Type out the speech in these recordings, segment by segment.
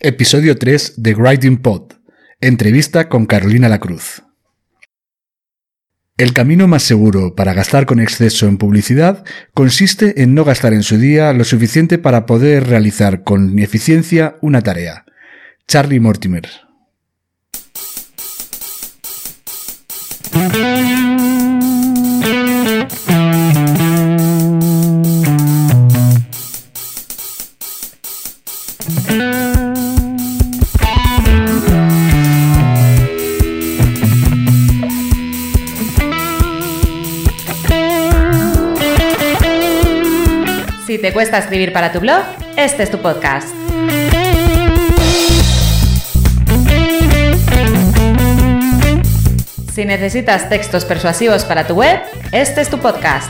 Episodio 3 de Writing Pod. Entrevista con Carolina Lacruz. El camino más seguro para gastar con exceso en publicidad consiste en no gastar en su día lo suficiente para poder realizar con eficiencia una tarea. Charlie Mortimer. Cuesta escribir para tu blog, este es tu podcast. Si necesitas textos persuasivos para tu web, este es tu podcast.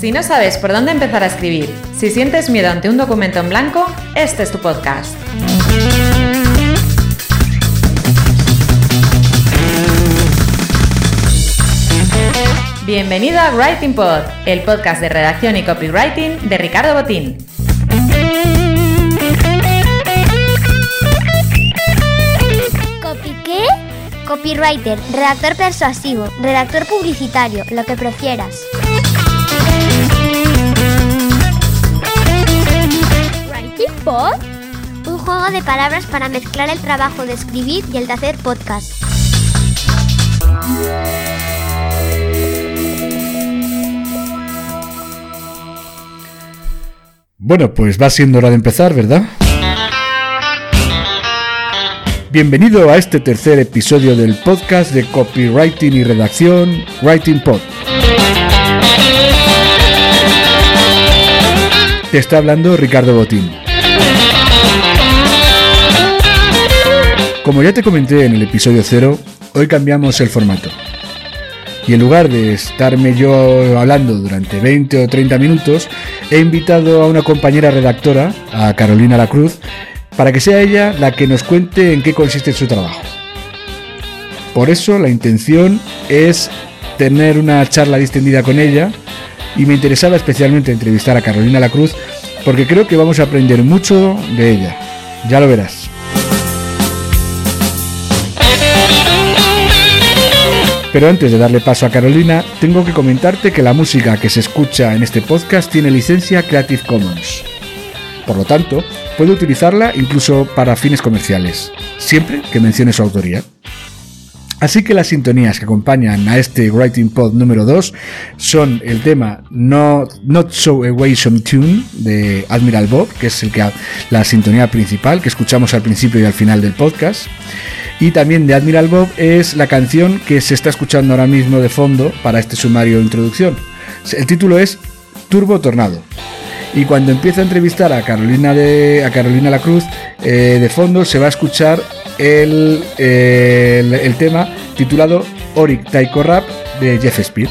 Si no sabes por dónde empezar a escribir, si sientes miedo ante un documento en blanco, este es tu podcast. Bienvenido a Writing Pod, el podcast de redacción y copywriting de Ricardo Botín. ¿Copy qué? Copywriter, redactor persuasivo, redactor publicitario, lo que prefieras. ¿Writing Pod? Un juego de palabras para mezclar el trabajo de escribir y el de hacer podcast. Bueno, pues va siendo hora de empezar, ¿verdad? Bienvenido a este tercer episodio del podcast de copywriting y redacción Writing Pod. Te está hablando Ricardo Botín. Como ya te comenté en el episodio 0, hoy cambiamos el formato. Y en lugar de estarme yo hablando durante 20 o 30 minutos, he invitado a una compañera redactora, a Carolina Lacruz, para que sea ella la que nos cuente en qué consiste su trabajo. Por eso la intención es tener una charla distendida con ella y me interesaba especialmente entrevistar a Carolina Lacruz porque creo que vamos a aprender mucho de ella. Ya lo verás. Pero antes de darle paso a Carolina, tengo que comentarte que la música que se escucha en este podcast tiene licencia Creative Commons. Por lo tanto, puede utilizarla incluso para fines comerciales, siempre que mencione su autoría. Así que las sintonías que acompañan a este Writing Pod número 2 son el tema Not, So Away Some Tune de Admiral Bob, que es el que, la sintonía principal que escuchamos al principio y al final del podcast. Y también de Admiral Bob es la canción que se está escuchando ahora mismo de fondo para este sumario de introducción. El título es Turbo Tornado. Y cuando empieza a entrevistar a Carolina, de, a Carolina La Cruz, eh, de fondo se va a escuchar el, el, tema titulado Oric Taiko Rap de Jeff Speed.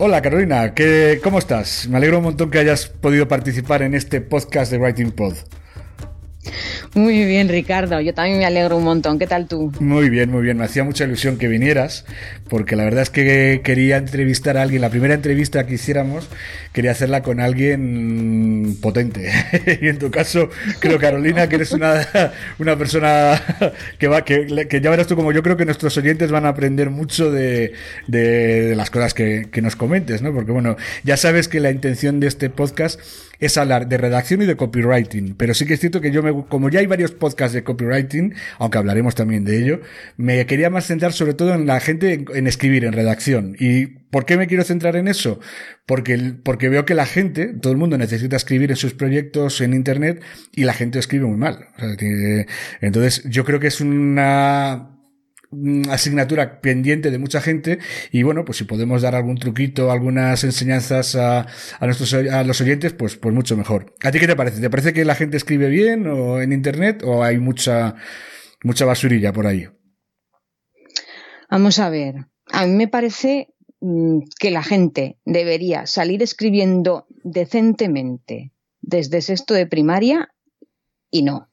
Hola Carolina, ¿qué, ¿cómo estás? Me alegro un montón que hayas podido participar en este podcast de Writing Pod. Muy bien, Ricardo. Yo también me alegro un montón. ¿Qué tal tú? Muy bien, muy bien. Me hacía mucha ilusión que vinieras, porque la verdad es que quería entrevistar a alguien. La primera entrevista que hiciéramos, quería hacerla con alguien potente. y en tu caso, creo, Carolina, que eres una, una persona que va, que, ya verás tú como yo creo que nuestros oyentes van a aprender mucho de, de, de las cosas que, que nos comentes, ¿no? Porque bueno, ya sabes que la intención de este podcast es hablar de redacción y de copywriting. Pero sí que es cierto que yo, me, como ya hay varios podcasts de copywriting, aunque hablaremos también de ello, me quería más centrar sobre todo en la gente en, en escribir, en redacción. ¿Y por qué me quiero centrar en eso? Porque, porque veo que la gente, todo el mundo necesita escribir en sus proyectos en Internet y la gente escribe muy mal. Entonces, yo creo que es una asignatura pendiente de mucha gente y bueno pues si podemos dar algún truquito algunas enseñanzas a, a nuestros a los oyentes pues pues mucho mejor. A ti qué te parece te parece que la gente escribe bien o en internet o hay mucha mucha basurilla por ahí vamos a ver. A mí me parece mm, que la gente debería salir escribiendo decentemente desde sexto de primaria y no.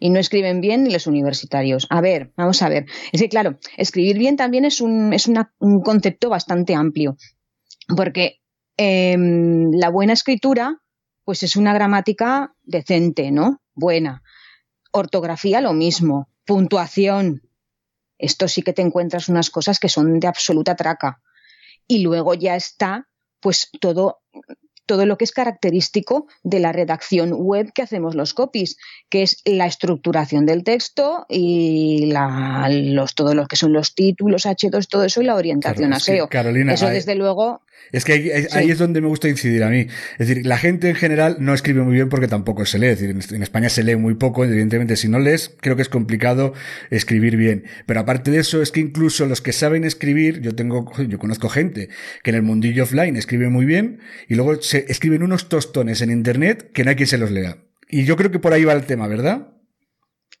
Y no escriben bien ni los universitarios. A ver, vamos a ver. Es que, claro, escribir bien también es un, es un concepto bastante amplio. Porque em, la buena escritura, pues es una gramática decente, ¿no? Buena. Ortografía, lo mismo. Puntuación. Esto sí que te encuentras unas cosas que son de absoluta traca. Y luego ya está, pues todo todo lo que es característico de la redacción web que hacemos los copies, que es la estructuración del texto y la, los, todo lo que son los títulos, H2, todo eso y la orientación a SEO. Carolina, eso desde luego es que ahí, es donde me gusta incidir a mí. Es decir, la gente en general no escribe muy bien porque tampoco se lee. Es decir, en, España se lee muy poco. Evidentemente, si no lees, creo que es complicado escribir bien. Pero aparte de eso, es que incluso los que saben escribir, yo tengo, yo conozco gente que en el mundillo offline escribe muy bien y luego se escriben unos tostones en internet que quien se los lea. Y yo creo que por ahí va el tema, ¿verdad?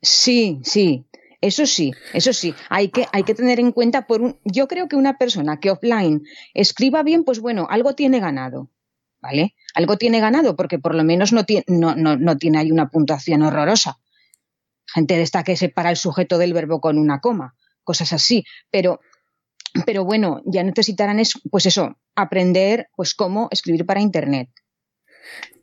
Sí, sí. Eso sí, eso sí, hay que, hay que tener en cuenta por un, yo creo que una persona que offline escriba bien, pues bueno, algo tiene ganado, ¿vale? Algo tiene ganado porque por lo menos no tiene, no, no, no tiene ahí una puntuación horrorosa. Gente de esta que separa el sujeto del verbo con una coma, cosas así, pero, pero bueno, ya necesitarán pues eso, aprender pues cómo escribir para internet.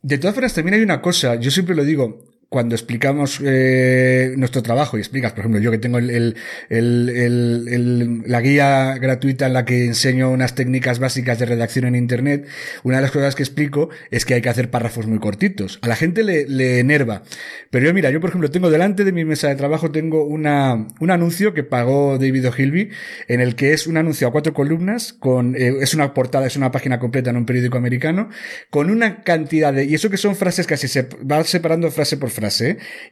De todas formas, también hay una cosa, yo siempre lo digo, cuando explicamos eh, nuestro trabajo y explicas, por ejemplo, yo que tengo el, la guía gratuita en la que enseño unas técnicas básicas de redacción en Internet, una de las cosas que explico es que hay que hacer párrafos muy cortitos. A la gente le, le enerva. Pero yo, mira, yo por ejemplo tengo delante de mi mesa de trabajo, tengo una, un anuncio que pagó David O'Hilby, en el que es un anuncio a cuatro columnas, con, eh, es una portada, es una página completa en un periódico americano, con una cantidad de, y eso que son frases casi se va separando frase por frase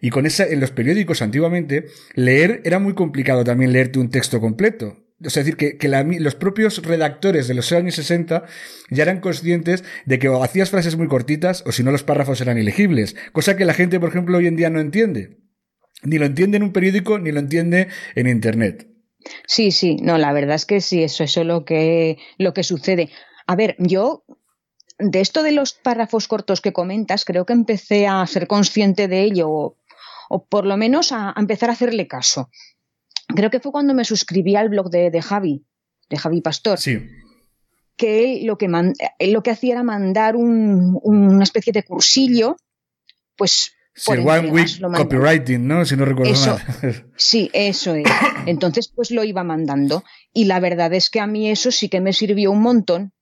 Y con esa, en los periódicos antiguamente, leer era muy complicado también leerte un texto completo. O sea, es decir, que, los propios redactores de los años 60 ya eran conscientes de que hacías frases muy cortitas o si no los párrafos eran ilegibles. Cosa que la gente, por ejemplo, hoy en día no entiende. Ni lo entiende en un periódico, ni lo entiende en Internet. Sí, sí, no, la verdad es que sí, eso, eso es lo que, lo que sucede. A ver, yo de esto de los párrafos cortos que comentas, creo que empecé a ser consciente de ello, o, por lo menos a, empezar a hacerle caso. Creo que fue cuando me suscribí al blog de, Javi, de Javi Pastor. Sí. Que él lo que, lo que hacía era mandar una especie de cursillo, pues One Week Copywriting, ¿no? Si no recuerdo mal. Sí, eso es. Entonces, pues lo iba mandando. Y la verdad es que a mí eso sí que me sirvió un montón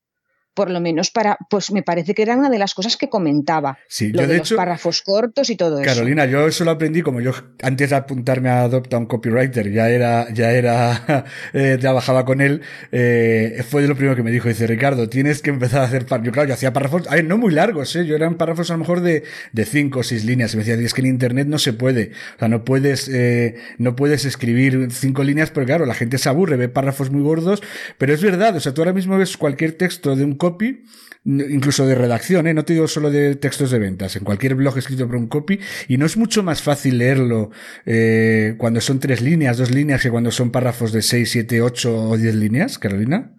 por lo menos para, pues me parece que era una de las cosas que comentaba. Sí, yo de, hecho, los párrafos cortos y todo eso. Carolina, yo eso lo aprendí como yo antes de apuntarme a Adopta un Copywriter, ya era, ya era, eh, trabajaba con él, eh, fue de lo primero que me dijo, dice Ricardo, tienes que empezar a hacer párrafos. Yo claro, yo hacía párrafos, a ver, no muy largos, eh, yo eran párrafos a lo mejor de, de cinco o seis líneas, y me decía, es que en internet no se puede, o sea, no puedes, eh, no puedes escribir cinco líneas, porque claro, la gente se aburre, ve párrafos muy gordos, pero es verdad, o sea, tú ahora mismo ves cualquier texto de un incluso de redacción, ¿eh? no te digo solo de textos de ventas, en cualquier blog escrito por un copy, y no es mucho más fácil leerlo eh, cuando son tres líneas, dos líneas, que cuando son párrafos de seis, siete, ocho o diez líneas, Carolina.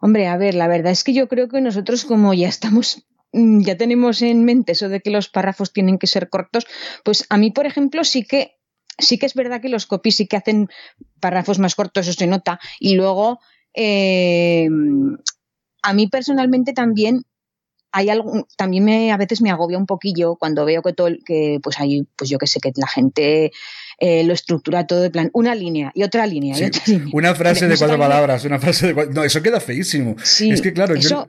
Hombre, a ver, la verdad es que yo creo que nosotros como ya estamos mm, ya tenemos en mente eso de que los párrafos tienen que ser cortos, pues a mí, por ejemplo, sí que sí que es verdad que los copies sí que hacen párrafos más cortos, eso se nota, y luego eh, a mí personalmente también hay algo, también me, a veces me agobia un poquillo cuando veo que todo, que pues hay, pues yo que sé, que la gente eh, lo estructura todo de plan, una línea y otra línea. y otra línea. Una frase de cuatro palabras, una frase de cuatro, no, eso queda feísimo. Sí, es que claro, yo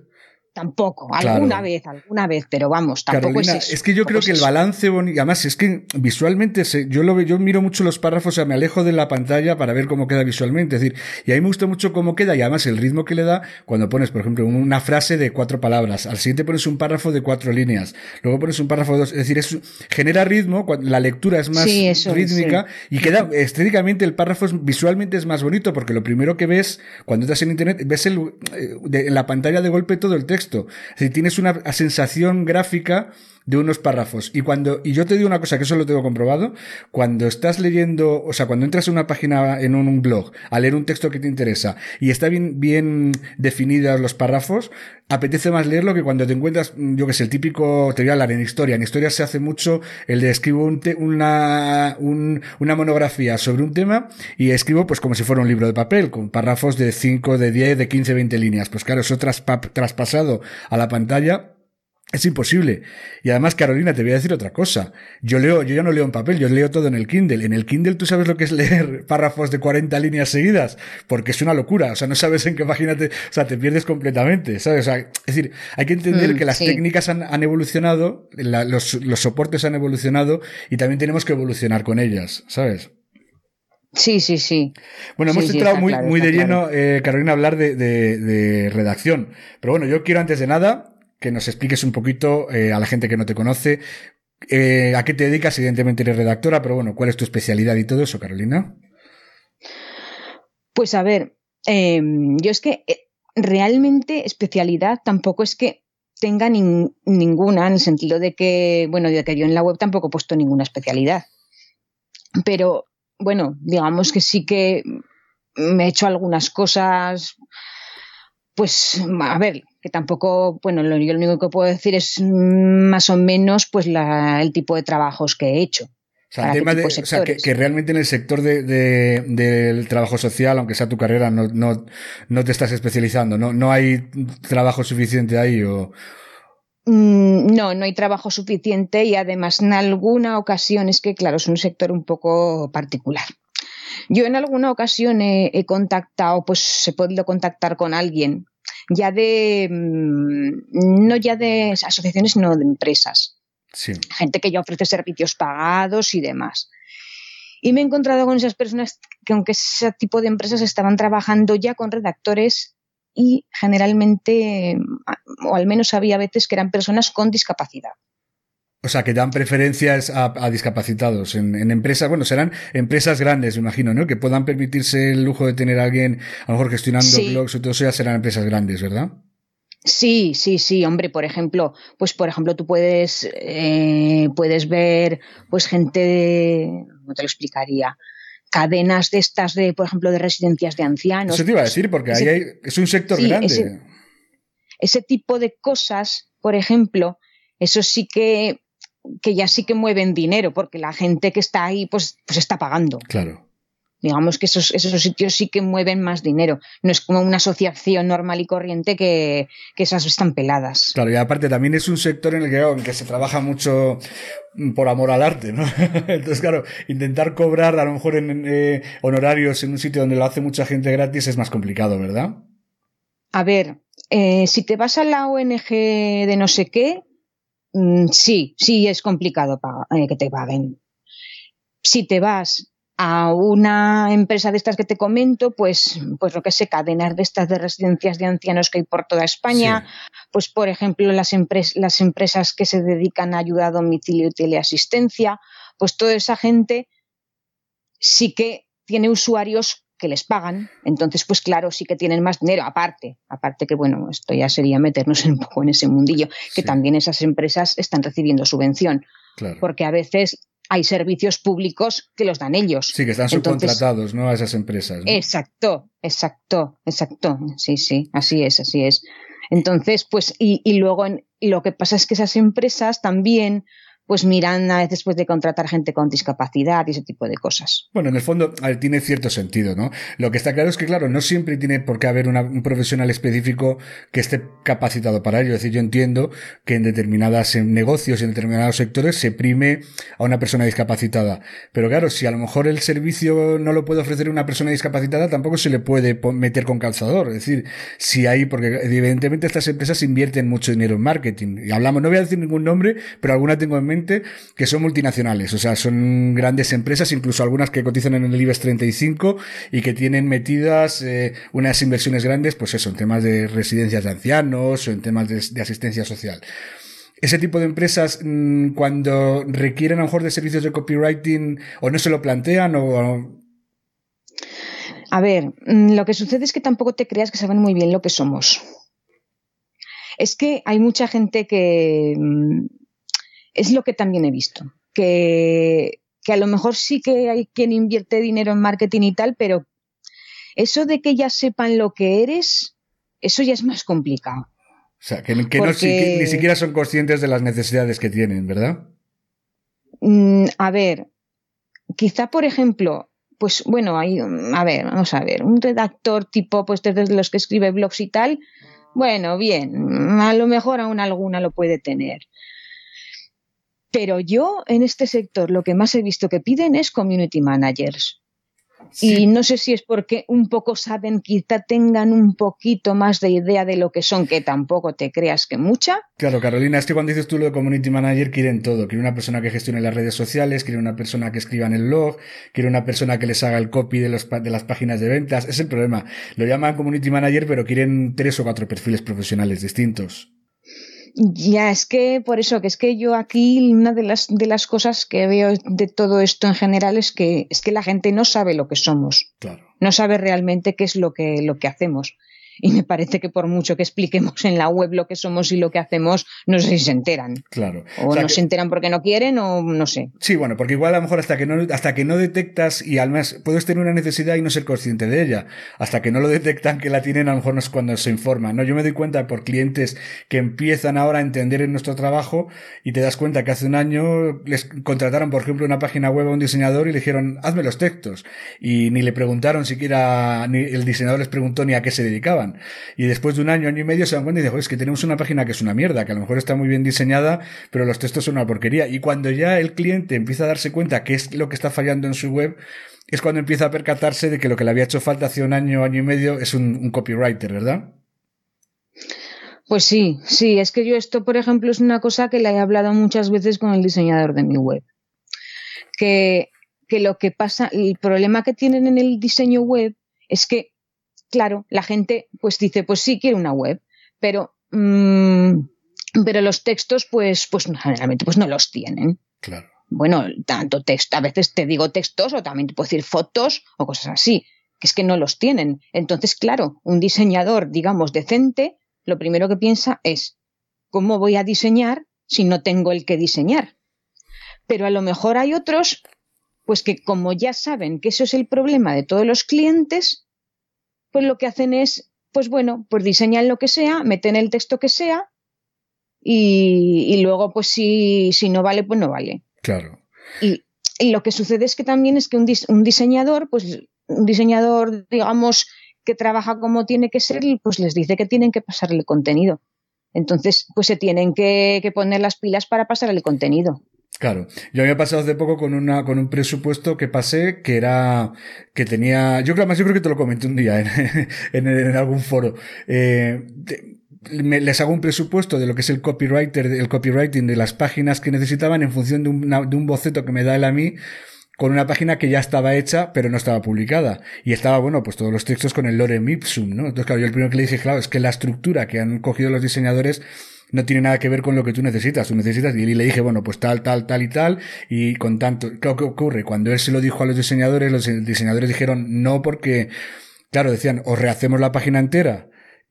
Tampoco, alguna vez, alguna vez, pero vamos, tampoco es eso. Es que yo creo que el balance bonito, además es que visualmente se, yo lo yo miro mucho los párrafos, o sea, me alejo de la pantalla para ver cómo queda visualmente, es decir, y a mí me gusta mucho cómo queda y además el ritmo que le da cuando pones, por ejemplo, una frase de cuatro palabras, al siguiente pones un párrafo de cuatro líneas, luego pones un párrafo de dos, es decir, es, genera ritmo, la lectura es más rítmica y queda estéticamente el párrafo visualmente es más bonito porque lo primero que ves cuando estás en internet ves el, eh, en la pantalla de golpe todo el texto si tienes una sensación gráfica de unos párrafos. Y cuando, y yo te digo una cosa que eso lo tengo comprobado, cuando estás leyendo, o sea, cuando entras en una página, en un, blog, a leer un texto que te interesa y está bien, bien definidos los párrafos, apetece más leerlo que cuando te encuentras, yo que sé, el típico, te voy a hablar en historia. En historia se hace mucho el de escribo un una, una monografía sobre un tema y escribo pues como si fuera un libro de papel, con párrafos de 5, de 10, de 15, 20 líneas. Pues claro, eso traspasado a la pantalla es imposible. Y además, Carolina, te voy a decir otra cosa. Yo leo, yo ya no leo en papel, yo leo todo en el Kindle. En el Kindle tú sabes lo que es leer párrafos de 40 líneas seguidas, porque es una locura. O sea, no sabes en qué página te, o sea, te pierdes completamente, ¿sabes? O sea, es decir, hay que entender mm, que las técnicas han, han evolucionado, los, los soportes han evolucionado y también tenemos que evolucionar con ellas, ¿sabes? Sí, sí, sí. Bueno, hemos entrado muy, muy de lleno, eh, Carolina, a hablar de, de, de, redacción. Pero bueno, yo quiero antes de nada que nos expliques un poquito eh, a la gente que no te conoce eh, a qué te dedicas. Evidentemente eres redactora, pero bueno, ¿cuál es tu especialidad y todo eso, Carolina? Pues a ver, em, yo es que eh, realmente especialidad tampoco es que tenga ninguna, en el sentido de que, bueno, de que yo en la web tampoco he puesto ninguna especialidad. Pero bueno, digamos que sí que me he hecho algunas cosas, pues, a ver, que tampoco, bueno, lo, yo lo único que puedo decir es más o menos pues la, el tipo de trabajos que he hecho. O sea, que, realmente en el sector de, del trabajo social, aunque sea tu carrera, no, no, no te estás especializando, no, no hay trabajo suficiente ahí o... Mm, no, no hay trabajo suficiente y además en alguna ocasión es que, claro, es un sector un poco particular. Yo en alguna ocasión he, he contactado, pues he podido contactar con alguien ya de, mm, no ya de asociaciones, sino de empresas. Gente que ya ofrece servicios pagados y demás. Y me he encontrado con esas personas que aunque ese tipo de empresas estaban trabajando ya con redactores y generalmente, o al menos había veces que eran personas con discapacidad. O sea, que dan preferencias a, discapacitados en, empresas, bueno, serán empresas grandes, me imagino, ¿no? Que puedan permitirse el lujo de tener a alguien, a lo mejor gestionando blogs y todo eso, ya serán empresas grandes, ¿verdad? Sí, sí, sí, hombre, por ejemplo, pues por ejemplo tú puedes, eh, puedes ver pues gente de, ¿cómo te lo explicaría? Cadenas de estas de, por ejemplo, de residencias de ancianos. Eso te iba a decir, porque ahí hay, es un sector grande. Ese, ese tipo de cosas, por ejemplo, eso sí que que ya sí que mueven dinero, porque la gente que está ahí, pues, pues está pagando. Claro. Digamos que esos, esos sitios sí que mueven más dinero. No es como una asociación normal y corriente que, esas están peladas. Claro, y aparte también es un sector en el que, en que se trabaja mucho por amor al arte, ¿no? Entonces, claro, intentar cobrar a lo mejor en eh, honorarios en un sitio donde lo hace mucha gente gratis es más complicado, ¿verdad? A ver, eh, si te vas a la ONG de no sé qué, Mm, sí, sí es complicado eh, que te paguen. Si te vas a una empresa de estas que te comento, pues, pues lo que sé, cadenas de estas de residencias de ancianos que hay por toda España, pues por ejemplo las, las empresas que se dedican a ayuda a domicilio y teleasistencia, pues toda esa gente sí que tiene usuarios que les pagan, entonces pues claro, sí que tienen más dinero, aparte, aparte que bueno, esto ya sería meternos un poco en ese mundillo, que también esas empresas están recibiendo subvención, porque a veces hay servicios públicos que los dan ellos. Sí, que están subcontratados, ¿no? A esas empresas. Exacto, exacto, exacto, sí, sí, así es, así es. Entonces, pues, y, y luego lo que pasa es que esas empresas también pues miran a veces después de contratar gente con discapacidad y ese tipo de cosas. Bueno, en el fondo tiene cierto sentido, ¿no? Lo que está claro es que, claro, no siempre tiene por qué haber un profesional específico que esté capacitado para ello. Es decir, yo entiendo que en determinados negocios, en determinados sectores, se prime a una persona discapacitada. Pero claro, si a lo mejor el servicio no lo puede ofrecer una persona discapacitada, tampoco se le puede meter con calzador. Es decir, si hay, porque evidentemente estas empresas invierten mucho dinero en marketing. Y hablamos, no voy a decir ningún nombre, pero alguna tengo en mente que son multinacionales, o sea, son grandes empresas, incluso algunas que cotizan en el IBEX 35 y que tienen metidas eh, unas inversiones grandes, pues eso, en temas de residencias de ancianos o en temas de, asistencia social ese tipo de empresas mm, cuando requieren a lo mejor de servicios de copywriting o no se lo plantean o... A ver, mm, lo que sucede es que tampoco te creas que saben muy bien lo que somos. Es que hay mucha gente que, mm, es lo que también he visto, que, que a lo mejor sí que hay quien invierte dinero en marketing y tal, pero eso de que ya sepan lo que eres, eso ya es más complicado. O sea, que, ni siquiera son conscientes de las necesidades que tienen, ¿verdad? Mm, a ver, quizá, por ejemplo, pues bueno, hay, a ver, vamos a ver, un redactor tipo, pues desde los que escribe blogs y tal, bueno, bien, a lo mejor aún alguna lo puede tener. Pero yo en este sector lo que más he visto que piden es community managers. Y no sé si es porque un poco saben, quizá tengan un poquito más de idea de lo que son, que tampoco te creas que mucha. Claro, Carolina, es que cuando dices tú lo de community manager, quieren todo. Quieren una persona que gestione las redes sociales, quieren una persona que escriba en el blog, quieren una persona que les haga el copy de, los, de las páginas de ventas. Es el problema. Lo llaman community manager, pero quieren tres o cuatro perfiles profesionales distintos. Ya, es que por eso, que es que yo aquí una de las, de las cosas que veo de todo esto en general es que, es que la gente no sabe lo que somos. Claro. No sabe realmente qué es lo que, lo que hacemos y me parece que por mucho que expliquemos en la web lo que somos y lo que hacemos, no sé si se enteran. Claro. O, no se enteran porque no quieren o no sé. Sí, bueno, porque igual a lo mejor hasta que no, hasta que no detectas y además puedes tener una necesidad y no ser consciente de ella. Hasta que no lo detectan que la tienen, a lo mejor no es cuando se informan. ¿no? Yo me doy cuenta por clientes que empiezan ahora a entender en nuestro trabajo y te das cuenta que hace un año les contrataron, por ejemplo, una página web a un diseñador y le dijeron, hazme los textos. Y ni le preguntaron siquiera, ni el diseñador les preguntó ni a qué se dedicaban. Y después de un año, año y medio se dan cuenta y dicen, es que tenemos una página que es una mierda, que a lo mejor está muy bien diseñada, pero los textos son una porquería. Y cuando ya el cliente empieza a darse cuenta que es lo que está fallando en su web, es cuando empieza a percatarse de que lo que le había hecho falta hace un año, año y medio es un, copywriter, ¿verdad? Pues sí, sí, es que yo esto, por ejemplo, es una cosa que le he hablado muchas veces con el diseñador de mi web. Que, que lo que pasa, el problema que tienen en el diseño web es que claro, la gente pues dice, pues sí, quiere una web, pero, mm, pero los textos pues, pues generalmente pues no los tienen. Claro. Bueno, tanto texto, a veces te digo textos o también te puedo decir fotos o cosas así, que es que no los tienen. Entonces, claro, un diseñador, digamos, decente, lo primero que piensa es, ¿cómo voy a diseñar si no tengo el que diseñar? Pero a lo mejor hay otros, pues que como ya saben que eso es el problema de todos los clientes, pues lo que hacen es, pues bueno, pues diseñan lo que sea, meten el texto que sea y, luego, pues si, si, no vale, pues no vale. Claro. Y, lo que sucede es que también es que un, un diseñador, pues un diseñador, digamos, que trabaja como tiene que ser, pues les dice que tienen que pasarle el contenido. Entonces, pues se tienen que, que poner las pilas para pasar el contenido. Claro, yo había pasado hace poco con una con un presupuesto que pasé que era que tenía yo creo más yo creo que te lo comenté un día en, en, algún foro eh, les hago un presupuesto de lo que es el copywriter el copywriting de las páginas que necesitaban en función de, de un boceto que me da él a mí con una página que ya estaba hecha, pero no estaba publicada. Y estaba, bueno, pues todos los textos con el lorem ipsum, ¿no? Entonces, claro, yo el primero que le dije, claro, es que la estructura que han cogido los diseñadores no tiene nada que ver con lo que tú necesitas. Tú necesitas, y le dije, bueno, pues tal, tal, tal y tal, y con tanto, ¿qué ocurre? Cuando él se lo dijo a los diseñadores, los diseñadores dijeron no porque, claro, decían, o rehacemos la página entera,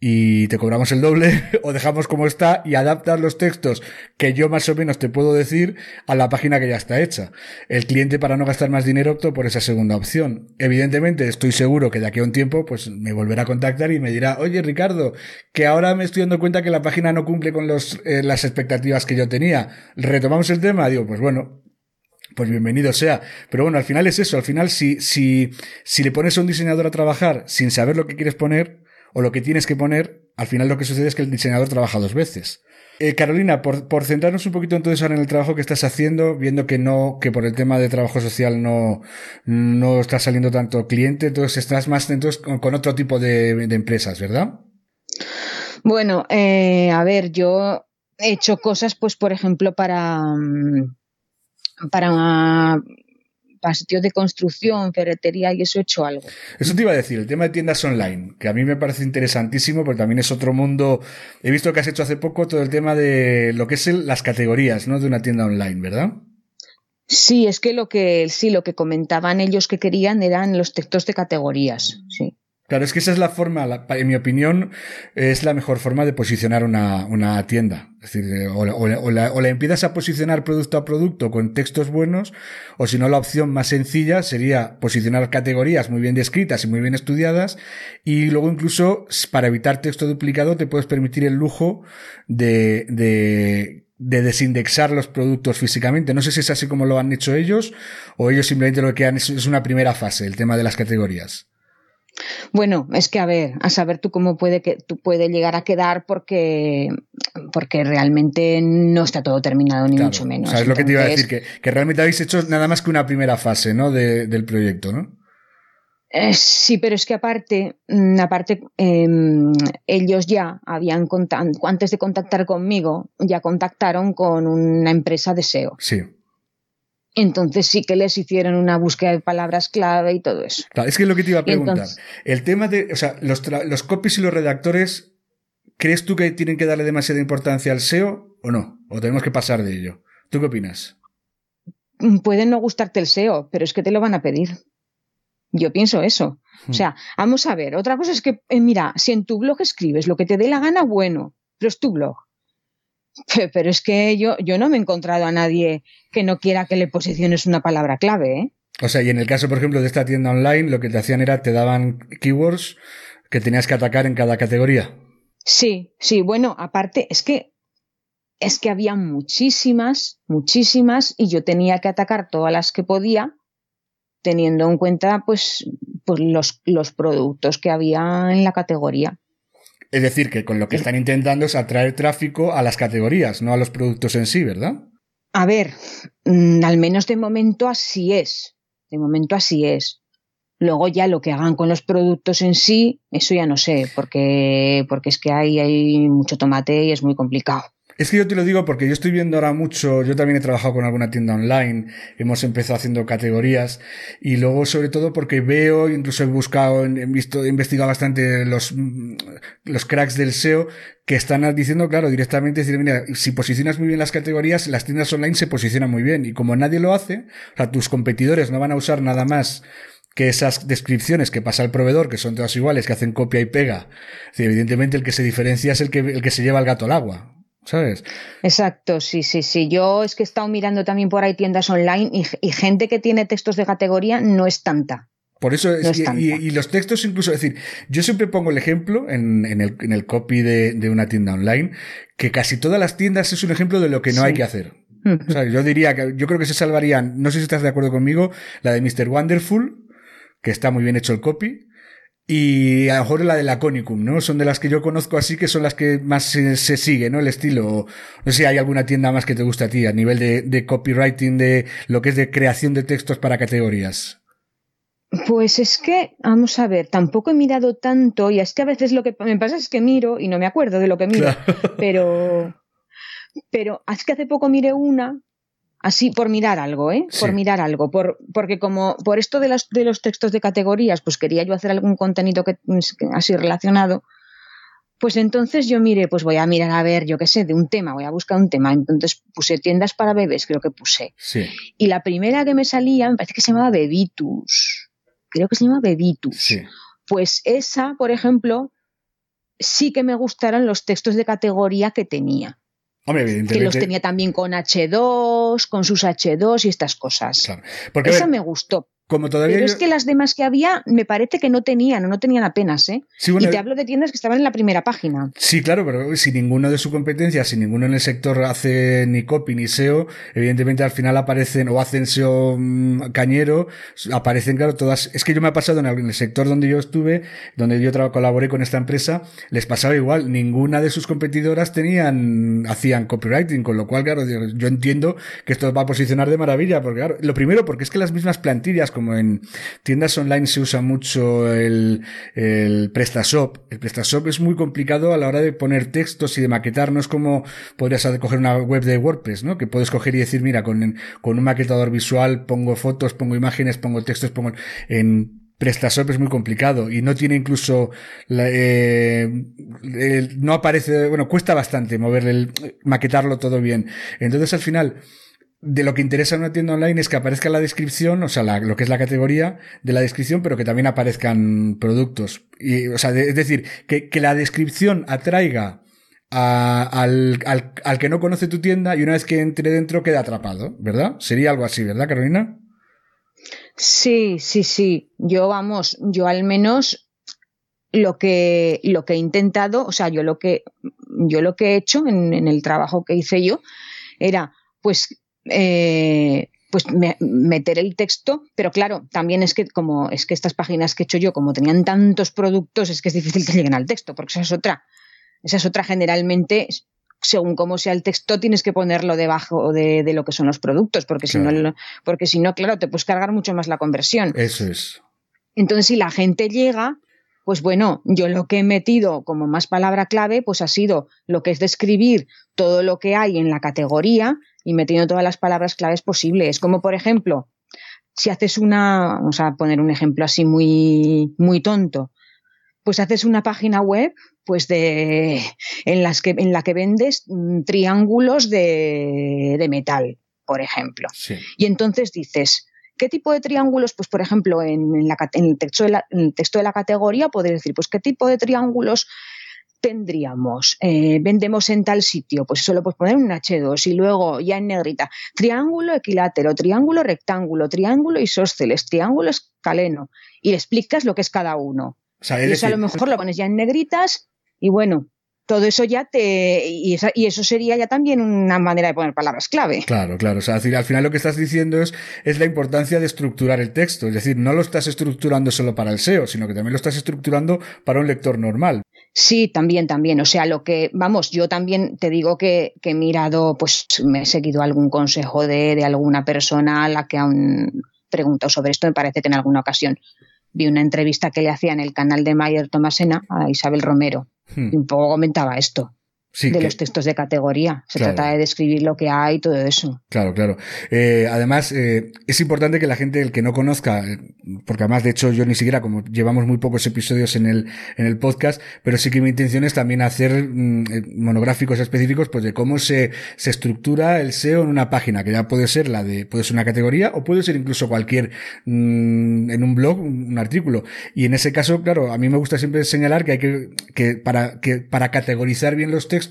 y te cobramos el doble o dejamos como está y adaptar los textos que yo más o menos te puedo decir a la página que ya está hecha. El cliente para no gastar más dinero optó por esa segunda opción. Evidentemente estoy seguro que de aquí a un tiempo pues me volverá a contactar y me dirá, oye Ricardo, que ahora me estoy dando cuenta que la página no cumple con los, eh, las expectativas que yo tenía. ¿Retomamos el tema? Digo, pues bueno, pues bienvenido sea. Pero bueno, al final es eso. Al final, si, si, si le pones a un diseñador a trabajar sin saber lo que quieres poner, o lo que tienes que poner, al final lo que sucede es que el diseñador trabaja dos veces. Eh, Carolina, por, por, centrarnos un poquito entonces ahora en el trabajo que estás haciendo, viendo que no, que por el tema de trabajo social no, no está saliendo tanto cliente, entonces estás más entonces con, otro tipo de, empresas, ¿verdad? Bueno, eh, a ver, yo he hecho cosas, pues, por ejemplo, para, mm, para sitios de construcción, ferretería y eso he hecho algo. Eso te iba a decir, el tema de tiendas online, que a mí me parece interesantísimo, pero también es otro mundo. He visto que has hecho hace poco todo el tema de lo que es las categorías, ¿no? De una tienda online, ¿verdad? Sí, es que lo que sí, lo que comentaban ellos que querían eran los textos de categorías, sí. Claro, es que esa es la forma, en mi opinión, es la mejor forma de posicionar una, una tienda. Es decir, eh, o, la- o o la, empiezas a posicionar producto a producto con textos buenos, o si no, la opción más sencilla sería posicionar categorías muy bien descritas y muy bien estudiadas, y luego incluso, para evitar texto duplicado, te puedes permitir el lujo de, de, de desindexar los productos físicamente. No sé si es así como lo han hecho ellos, o ellos simplemente lo que han es, es una primera fase, el tema de las categorías. Bueno, es que a ver, a saber tú cómo puede que tú puede llegar a quedar porque porque realmente no está todo terminado ni Claro, mucho menos. O sea, es lo que te iba a decir, que, que realmente habéis hecho nada más que una primera fase, ¿no? De- del proyecto, ¿no? eh, sí, pero es que aparte, mm, aparte em, ellos ya habían antes de contactar conmigo, ya contactaron con una empresa de SEO. Sí. Entonces sí que les hicieron una búsqueda de palabras clave y todo eso. Claro, es que es lo que te iba a preguntar. entonces- El tema de, o sea, los, los copies y los redactores, ¿crees tú que tienen que darle demasiada importancia al SEO o no? ¿O tenemos que pasar de ello? ¿Tú qué opinas? Mm, Pueden no gustarte el SEO, pero es que te lo van a pedir. Yo pienso eso. O sea, vamos a ver, otra cosa es que, eh, mira, si en tu blog escribes lo que te dé la gana, bueno, pero es tu blog. Pe- Pero es que yo, yo no me he encontrado a nadie que no quiera que le posiciones una palabra clave, ¿eh? O sea, y en el caso, por ejemplo, de esta tienda online, lo que te hacían era, te daban keywords que tenías que atacar en cada categoría. Sí, sí, bueno, aparte es que es que había muchísimas, muchísimas y yo tenía que atacar todas las que podía teniendo en cuenta pues, pues los, los productos que había en la categoría. Es decir, que con lo que están intentando es atraer tráfico a las categorías, no a los productos en sí, ¿verdad? A ver, mm, al menos de momento así es. De momento así es. Luego ya lo que hagan con los productos en sí, eso ya no sé, porque, porque es que hay, hay mucho tomate y es muy complicado. Es que yo te lo digo porque yo estoy viendo ahora mucho, yo también he trabajado con alguna tienda online, hemos empezado haciendo categorías y luego sobre todo porque veo, incluso he buscado, he visto, he investigado bastante los, mm, los cracks del SEO que están diciendo, claro, directamente decir, mira, si posicionas muy bien las categorías, las tiendas online se posicionan muy bien y como nadie lo hace, o sea, tus competidores no van a usar nada más que esas descripciones que pasa el proveedor, que son todas iguales, que hacen copia y pega. Evidentemente el que se diferencia es el que, el que se lleva el gato al agua. ¿Sabes? Exacto, sí, sí, sí. Yo es que he estado mirando también por ahí tiendas online y, y gente que tiene textos de categoría no es tanta. Por eso, es, No es y, y- y los textos incluso, es decir, yo siempre pongo el ejemplo en, en el, en el copy de, de una tienda online, que casi todas las tiendas es un ejemplo de lo que no Sí. hay que hacer. O sea, yo diría que, yo creo que se salvarían, no sé si estás de acuerdo conmigo, la de Mr. Wonderful, que está muy bien hecho el copy, y a lo mejor la de Laconicum, ¿no? Son de las que yo conozco así, que son las que más se, se sigue, ¿no? El estilo. No sé si hay alguna tienda más que te guste a ti, a nivel de, de copywriting, de lo que es de creación de textos para categorías. Pues es que, vamos a ver, tampoco he mirado tanto y es que a veces lo que me pasa es que miro y no me acuerdo de lo que miro, Claro. pero, pero es que hace poco miré una, así por mirar algo, ¿eh? Por Sí. mirar algo, por, porque como por esto de los, de los textos de categorías, pues quería yo hacer algún contenido que, que así relacionado, pues entonces yo miré, pues voy a mirar a ver, yo qué sé, de un tema, voy a buscar un tema, entonces puse tiendas para bebés, creo que puse. Sí, Y la primera que me salía, me parece que se llamaba Bebitus. Creo que se llama Bebitus. sí. Pues esa, por ejemplo, sí que me gustaron los textos de categoría que tenía. Hombre, Que evidentemente. los tenía también con H2, con sus H2 y estas cosas. Claro. Porque, ver, me gustó. Como todavía Pero yo- es que las demás que había, me parece que no tenían, no tenían apenas, ¿eh? Sí, bueno, y te hablo de tiendas que estaban en la primera página. Sí, claro, pero si ninguno de su competencia, si ninguno en el sector hace ni copy ni SEO, evidentemente al final aparecen o hacen SEO mm, cañero, aparecen, claro, todas. Es que yo me ha pasado en el, sector donde yo estuve, donde yo colaboré con esta empresa, les pasaba igual, ninguna de sus competidoras tenían, hacían copywriting, con lo cual, claro, yo yo entiendo que esto va a posicionar de maravilla, porque claro, lo primero, porque es que las mismas plantillas, como en tiendas online se usa mucho el, el PrestaShop. El PrestaShop es muy complicado a la hora de poner textos y de maquetar. No es como podrías coger una web de WordPress, ¿no? Que puedes coger y decir, mira, con, un maquetador visual pongo fotos, pongo imágenes, pongo textos, pongo en PrestaShop es muy complicado y no tiene incluso eh, no aparece bueno cuesta bastante moverle el, maquetarlo todo bien entonces al final de lo que interesa en una tienda online es que aparezca la descripción, o sea, lo que es la categoría de la descripción, pero que también aparezcan productos. Y, o sea, es decir, que, que, la descripción atraiga al, al, al, que no conoce tu tienda y una vez que entre dentro queda atrapado, ¿verdad? Sería algo así, ¿verdad, Carolina? Sí, sí, sí. Yo, vamos, yo al menos lo que, lo que he intentado, o sea, yo lo que, yo lo que he hecho en, en el trabajo que hice yo era, pues, eh, pues meter el texto, pero claro, también es que como es que estas páginas que he hecho yo, como tenían tantos productos, es que es difícil que lleguen al texto, porque esa es otra. Esa es otra generalmente, según cómo sea el texto, tienes que ponerlo debajo de, lo que son los productos, porque si no, porque si no, claro, te puedes cargar mucho más la conversión. Eso es. Entonces, si la gente llega, pues bueno, yo lo que he metido como más palabra clave, pues ha sido lo que es describir todo lo que hay en la categoría y metiendo todas las palabras claves posibles. Como por ejemplo, si haces una, vamos a poner un ejemplo así muy, muy tonto, pues haces una página web pues de en las que en la que vendes mm, triángulos de, de metal, por ejemplo. Y entonces dices, ¿qué tipo de triángulos? Pues por ejemplo, en, la, en, el texto de la, en el texto de la categoría podéis decir, pues qué tipo de triángulos tendríamos, eh, vendemos en tal sitio, pues eso lo puedes poner en un H2 y luego ya en negrita, triángulo equilátero, triángulo rectángulo, triángulo isósceles, triángulo escaleno. Y le explicas lo que es cada uno. y eso a lo mejor lo pones ya en negritas y bueno, todo eso ya te. Y, eso sería ya también una manera de poner palabras clave. Claro, claro. O sea, al final lo que estás diciendo es, es la importancia de estructurar el texto. Es decir, no lo estás estructurando solo para el SEO, sino que también lo estás estructurando para un lector normal. Sí, también, también. O sea, lo que, vamos, yo también te digo que, que he mirado, pues me he seguido algún consejo de, de alguna persona a la que aún preguntado sobre esto, me parece que en alguna ocasión vi una entrevista que le hacía en el canal de Mayer Tomasena a Isabel Romero. Hmm. Un poco comentaba esto de los textos de categoría. Se trata de describir lo que hay y todo eso. Claro, claro. Eh, además, eh, es importante que la gente, el que no conozca, eh, porque además, de hecho, yo ni siquiera, como llevamos muy pocos episodios en el, en el podcast, pero sí que mi intención es también hacer mm, monográficos específicos, pues de cómo se, se estructura el SEO en una página, que ya puede ser la de, puede ser una categoría o puede ser incluso cualquier, mm, en un blog, un artículo. Y en ese caso, claro, a mí me gusta siempre señalar que hay que, que para, que para categorizar bien los textos,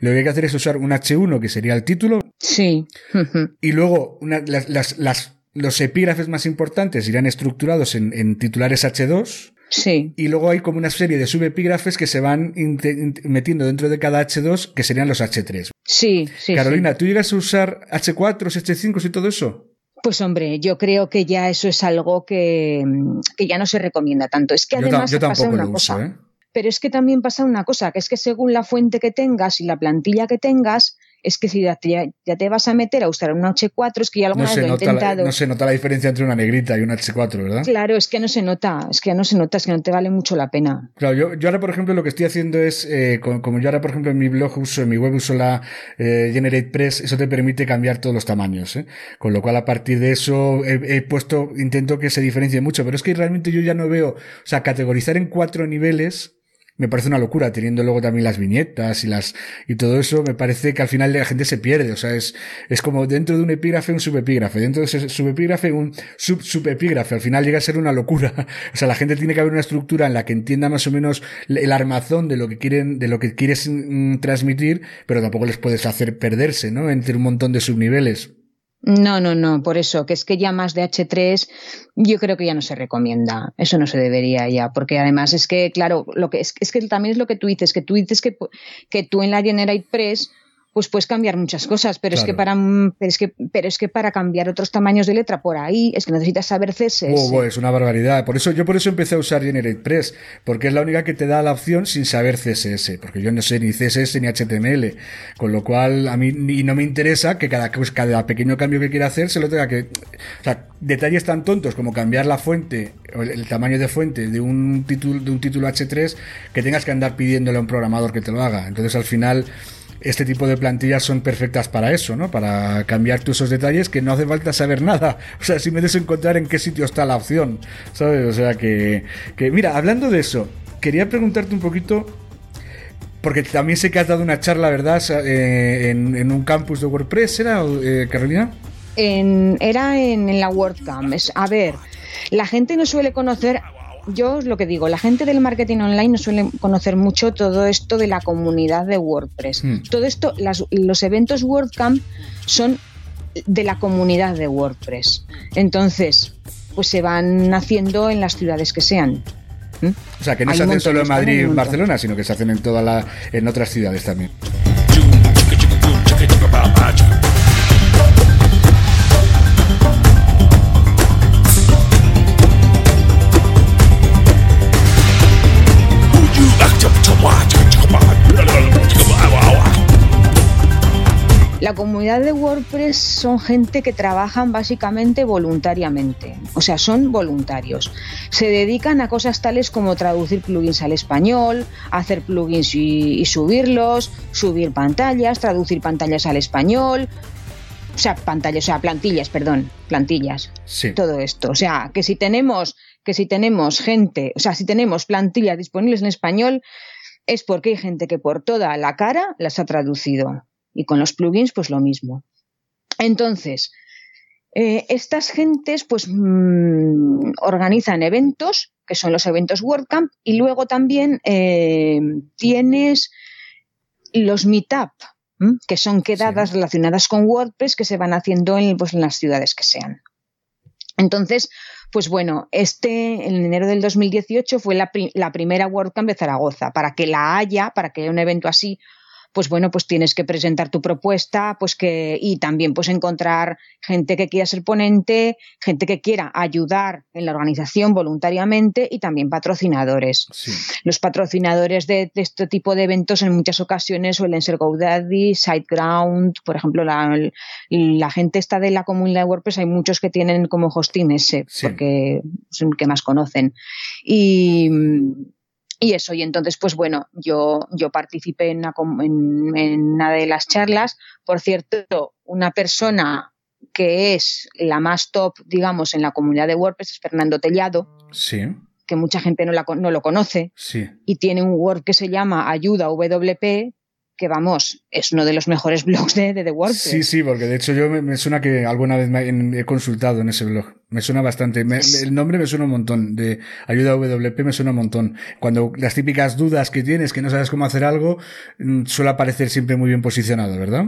lo que hay que hacer es usar un H1, que sería el título. Sí. y luego las, las, los epígrafes más importantes irán estructurados en, titulares H2. Sí. Y luego hay como una serie de subepígrafes que se van metiendo dentro de cada H2, que serían los H3. Sí, sí. Carolina, ¿tú llegas a usar H4, H5 y todo eso? Pues hombre, yo creo que ya eso es algo que, que ya no se recomienda tanto. Es que además yo, pasa una cosa. ¿eh? Pero es que también pasa una cosa, que es que según la fuente que tengas y la plantilla que tengas, es que si ya te, ya te vas a meter a usar un H4, es que ya alguna no vez lo he intentado. no se nota la diferencia entre una negrita y un H4, ¿verdad? Claro, es que no se nota, es que no se nota, es que no te vale mucho la pena. Claro, yo, yo ahora, por ejemplo, lo que estoy haciendo es, eh, como, yo ahora, por ejemplo, en mi blog uso, en mi web uso la eh, GeneratePress, eso te permite cambiar todos los tamaños, ¿eh? Con lo cual, a partir de eso, he, he puesto, intento que se diferencie mucho, pero es que realmente yo ya no veo, o sea, categorizar en cuatro niveles, me parece una locura, teniendo luego también las viñetas y las, y todo eso, me parece que al final la gente se pierde, o sea, es, es como dentro de un epígrafe un subepígrafe, dentro de ese subepígrafe un sub subepígrafe, al final llega a ser una locura, o sea, la gente tiene que haber una estructura en la que entienda más o menos el armazón de lo que quieren, de lo que quieres mm, transmitir, pero tampoco les puedes hacer perderse, ¿no? Entre un montón de subniveles. No, no, no, por eso, que es que ya más de H3 yo creo que ya no se recomienda, eso no se debería ya, porque además es que, claro, lo que es, es que también es lo que tú dices, que tú dices que, que tú en la Generate Press pues puedes cambiar muchas cosas, pero es que para pero es que, pero es que para cambiar otros tamaños de letra por ahí es que necesitas saber CSS. es una barbaridad. Por eso yo por eso empecé a usar GeneratePress, porque es la única que te da la opción sin saber CSS, porque yo no sé ni CSS ni HTML, con lo cual a mí y no me interesa que cada cada pequeño cambio que quiera hacer se lo tenga que, o sea, detalles tan tontos como cambiar la fuente o el, tamaño de fuente de un título de un título H3 que tengas que andar pidiéndole a un programador que te lo haga. Entonces al final este tipo de plantillas son perfectas para eso, ¿no? Para cambiar todos esos detalles que no hace falta saber nada. O sea, si me des encontrar en qué sitio está la opción, ¿sabes? O sea, que, que mira, hablando de eso, quería preguntarte un poquito porque también sé que has dado una charla, ¿verdad? Eh, en, un campus de WordPress, ¿era, eh, Carolina? era en, la WordCamp. a ver, la gente no suele conocer yo os lo que digo, la gente del marketing online no suele conocer mucho todo esto de la comunidad de WordPress. Hmm. Todo esto, los eventos WordCamp son de la comunidad de WordPress. Entonces, pues se van haciendo en las ciudades que sean. ¿Mm? O sea, que no se hacen solo en Madrid y en Barcelona, sino que se hacen en toda la, en otras ciudades también. La comunidad de WordPress son gente que trabajan básicamente voluntariamente, o sea, son voluntarios. Se dedican a cosas tales como traducir plugins al español, hacer plugins y, subirlos, subir pantallas, traducir pantallas al español, o sea, pantallas, o sea, plantillas, perdón, plantillas. Sí. Todo esto. O sea, que si tenemos, que si tenemos gente, o sea, si tenemos plantillas disponibles en español, es porque hay gente que por toda la cara las ha traducido. Y con los plugins, pues lo mismo. Entonces, eh, estas gentes pues mm, organizan eventos, que son los eventos WordCamp, y luego también eh, tienes los Meetup, que son quedadas relacionadas con WordPress que se van haciendo en, pues, en las ciudades que sean. Entonces, pues bueno, este en enero del 2018 fue la, la primera WordCamp de Zaragoza. Para que la haya, para que haya un evento así, pues bueno, pues tienes que presentar tu propuesta, pues que, y también pues encontrar gente que quiera ser ponente, gente que quiera ayudar en la organización voluntariamente y también patrocinadores. Los patrocinadores de, este tipo de eventos en muchas ocasiones suelen ser GoDaddy, SiteGround, por ejemplo, la, la gente está de la comunidad de WordPress, hay muchos que tienen como hosting ese, porque son que más conocen. Y y eso, y entonces, pues bueno, yo, yo participé en una, en, una de las charlas. Por cierto, una persona que es la más top, digamos, en la comunidad de WordPress es Fernando Tellado. Sí. Que mucha gente no, la, no lo conoce. Sí. Y tiene un Word que se llama Ayuda WP, que vamos, es uno de los mejores blogs de, de, WordPress. Sí, sí, porque de hecho yo me, suena que alguna vez me, he consultado en ese blog. Me suena bastante. el nombre me suena un montón. De ayuda WP me suena un montón. Cuando las típicas dudas que tienes, que no sabes cómo hacer algo, mm, suele aparecer siempre muy bien posicionado, ¿verdad?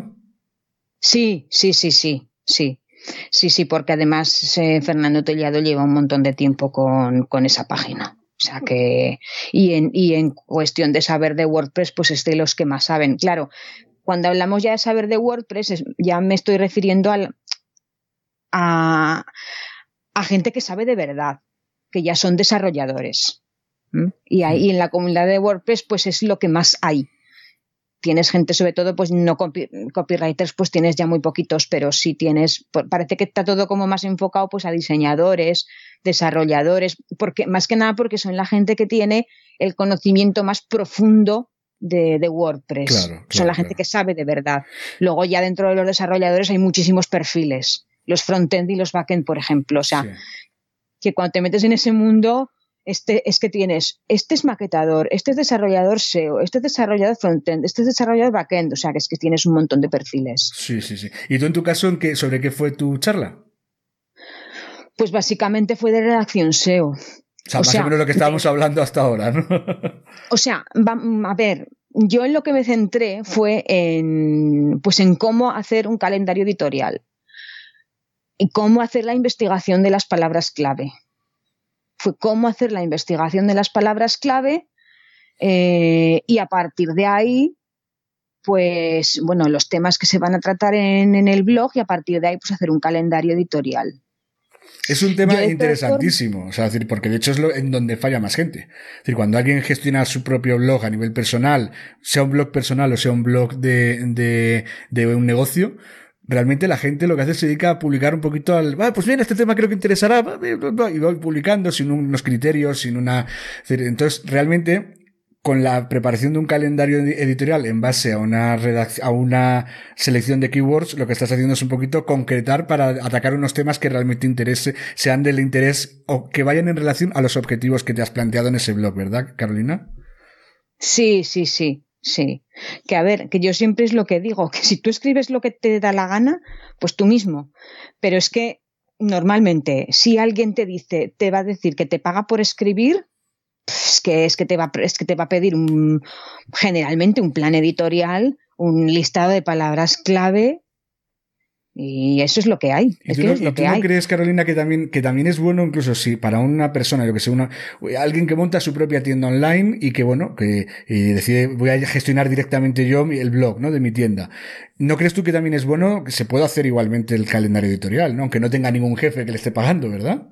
Sí, sí, sí, sí, sí. Sí, sí, porque además eh, Fernando Tellado lleva un montón de tiempo con, con esa página. O sea que, y en, y en cuestión de saber de WordPress, pues es de los que más saben. Claro, cuando hablamos ya de saber de WordPress, ya me estoy refiriendo al, a, a gente que sabe de verdad, que ya son desarrolladores. Y ahí en la comunidad de WordPress, pues es lo que más hay tienes gente, sobre todo, pues no copywriters, pues tienes ya muy poquitos, pero sí tienes, parece que está todo como más enfocado pues a diseñadores, desarrolladores, porque más que nada porque son la gente que tiene el conocimiento más profundo de, WordPress. son la gente que sabe de verdad. Luego ya dentro de los desarrolladores hay muchísimos perfiles, los frontend y los backend, por ejemplo. O sea, que cuando te metes en ese mundo, este, es que tienes, este es maquetador, este es desarrollador SEO, este es desarrollador frontend, este es desarrollador backend, o sea que es que tienes un montón de perfiles. Sí, sí, sí. ¿Y tú en tu caso, ¿en sobre qué fue tu charla? Pues básicamente fue de redacción SEO. O sea, más o menos lo que estábamos hablando hasta ahora, ¿no? o sea, a ver, yo en lo que me centré fue en, pues en cómo hacer un calendario editorial y cómo hacer la investigación de las palabras clave fue cómo hacer la investigación de las palabras clave eh, y a partir de ahí, pues, bueno, los temas que se van a tratar en, el blog y a partir de ahí, pues hacer un calendario editorial. Es un tema interesantísimo, o sea, decir, porque de hecho es lo, en donde falla más gente. Es decir, cuando alguien gestiona su propio blog a nivel personal, sea un blog personal o sea un blog de, de un negocio, realmente la gente lo que hace es se dedica a publicar un poquito al, ah, pues bien, este tema creo que interesará, y voy publicando sin unos criterios, sin una, entonces realmente con la preparación de un calendario editorial en base a una a una selección de keywords, lo que estás haciendo es un poquito concretar para atacar unos temas que realmente interese, sean del interés o que vayan en relación a los objetivos que te has planteado en ese blog, ¿verdad, Carolina? Sí, sí, sí. Sí. Que a ver, que yo siempre es lo que digo, que si tú escribes lo que te da la gana, pues tú mismo. Pero es que normalmente, si alguien te dice, te va a decir que te paga por escribir, es que es que te va, es que te va a pedir un, generalmente un plan editorial, un listado de palabras clave y eso es lo que hay. ¿Y Es tú, que no, es lo y tú que no hay. crees, Carolina, que también, que también es bueno, incluso si para una persona, yo que sé, una, alguien que monta su propia tienda online y que, bueno, que y decide, voy a gestionar directamente yo el blog, ¿no? De mi tienda. ¿No crees tú que también es bueno que se pueda hacer igualmente el calendario editorial, ¿no? Aunque no tenga ningún jefe que le esté pagando, ¿verdad?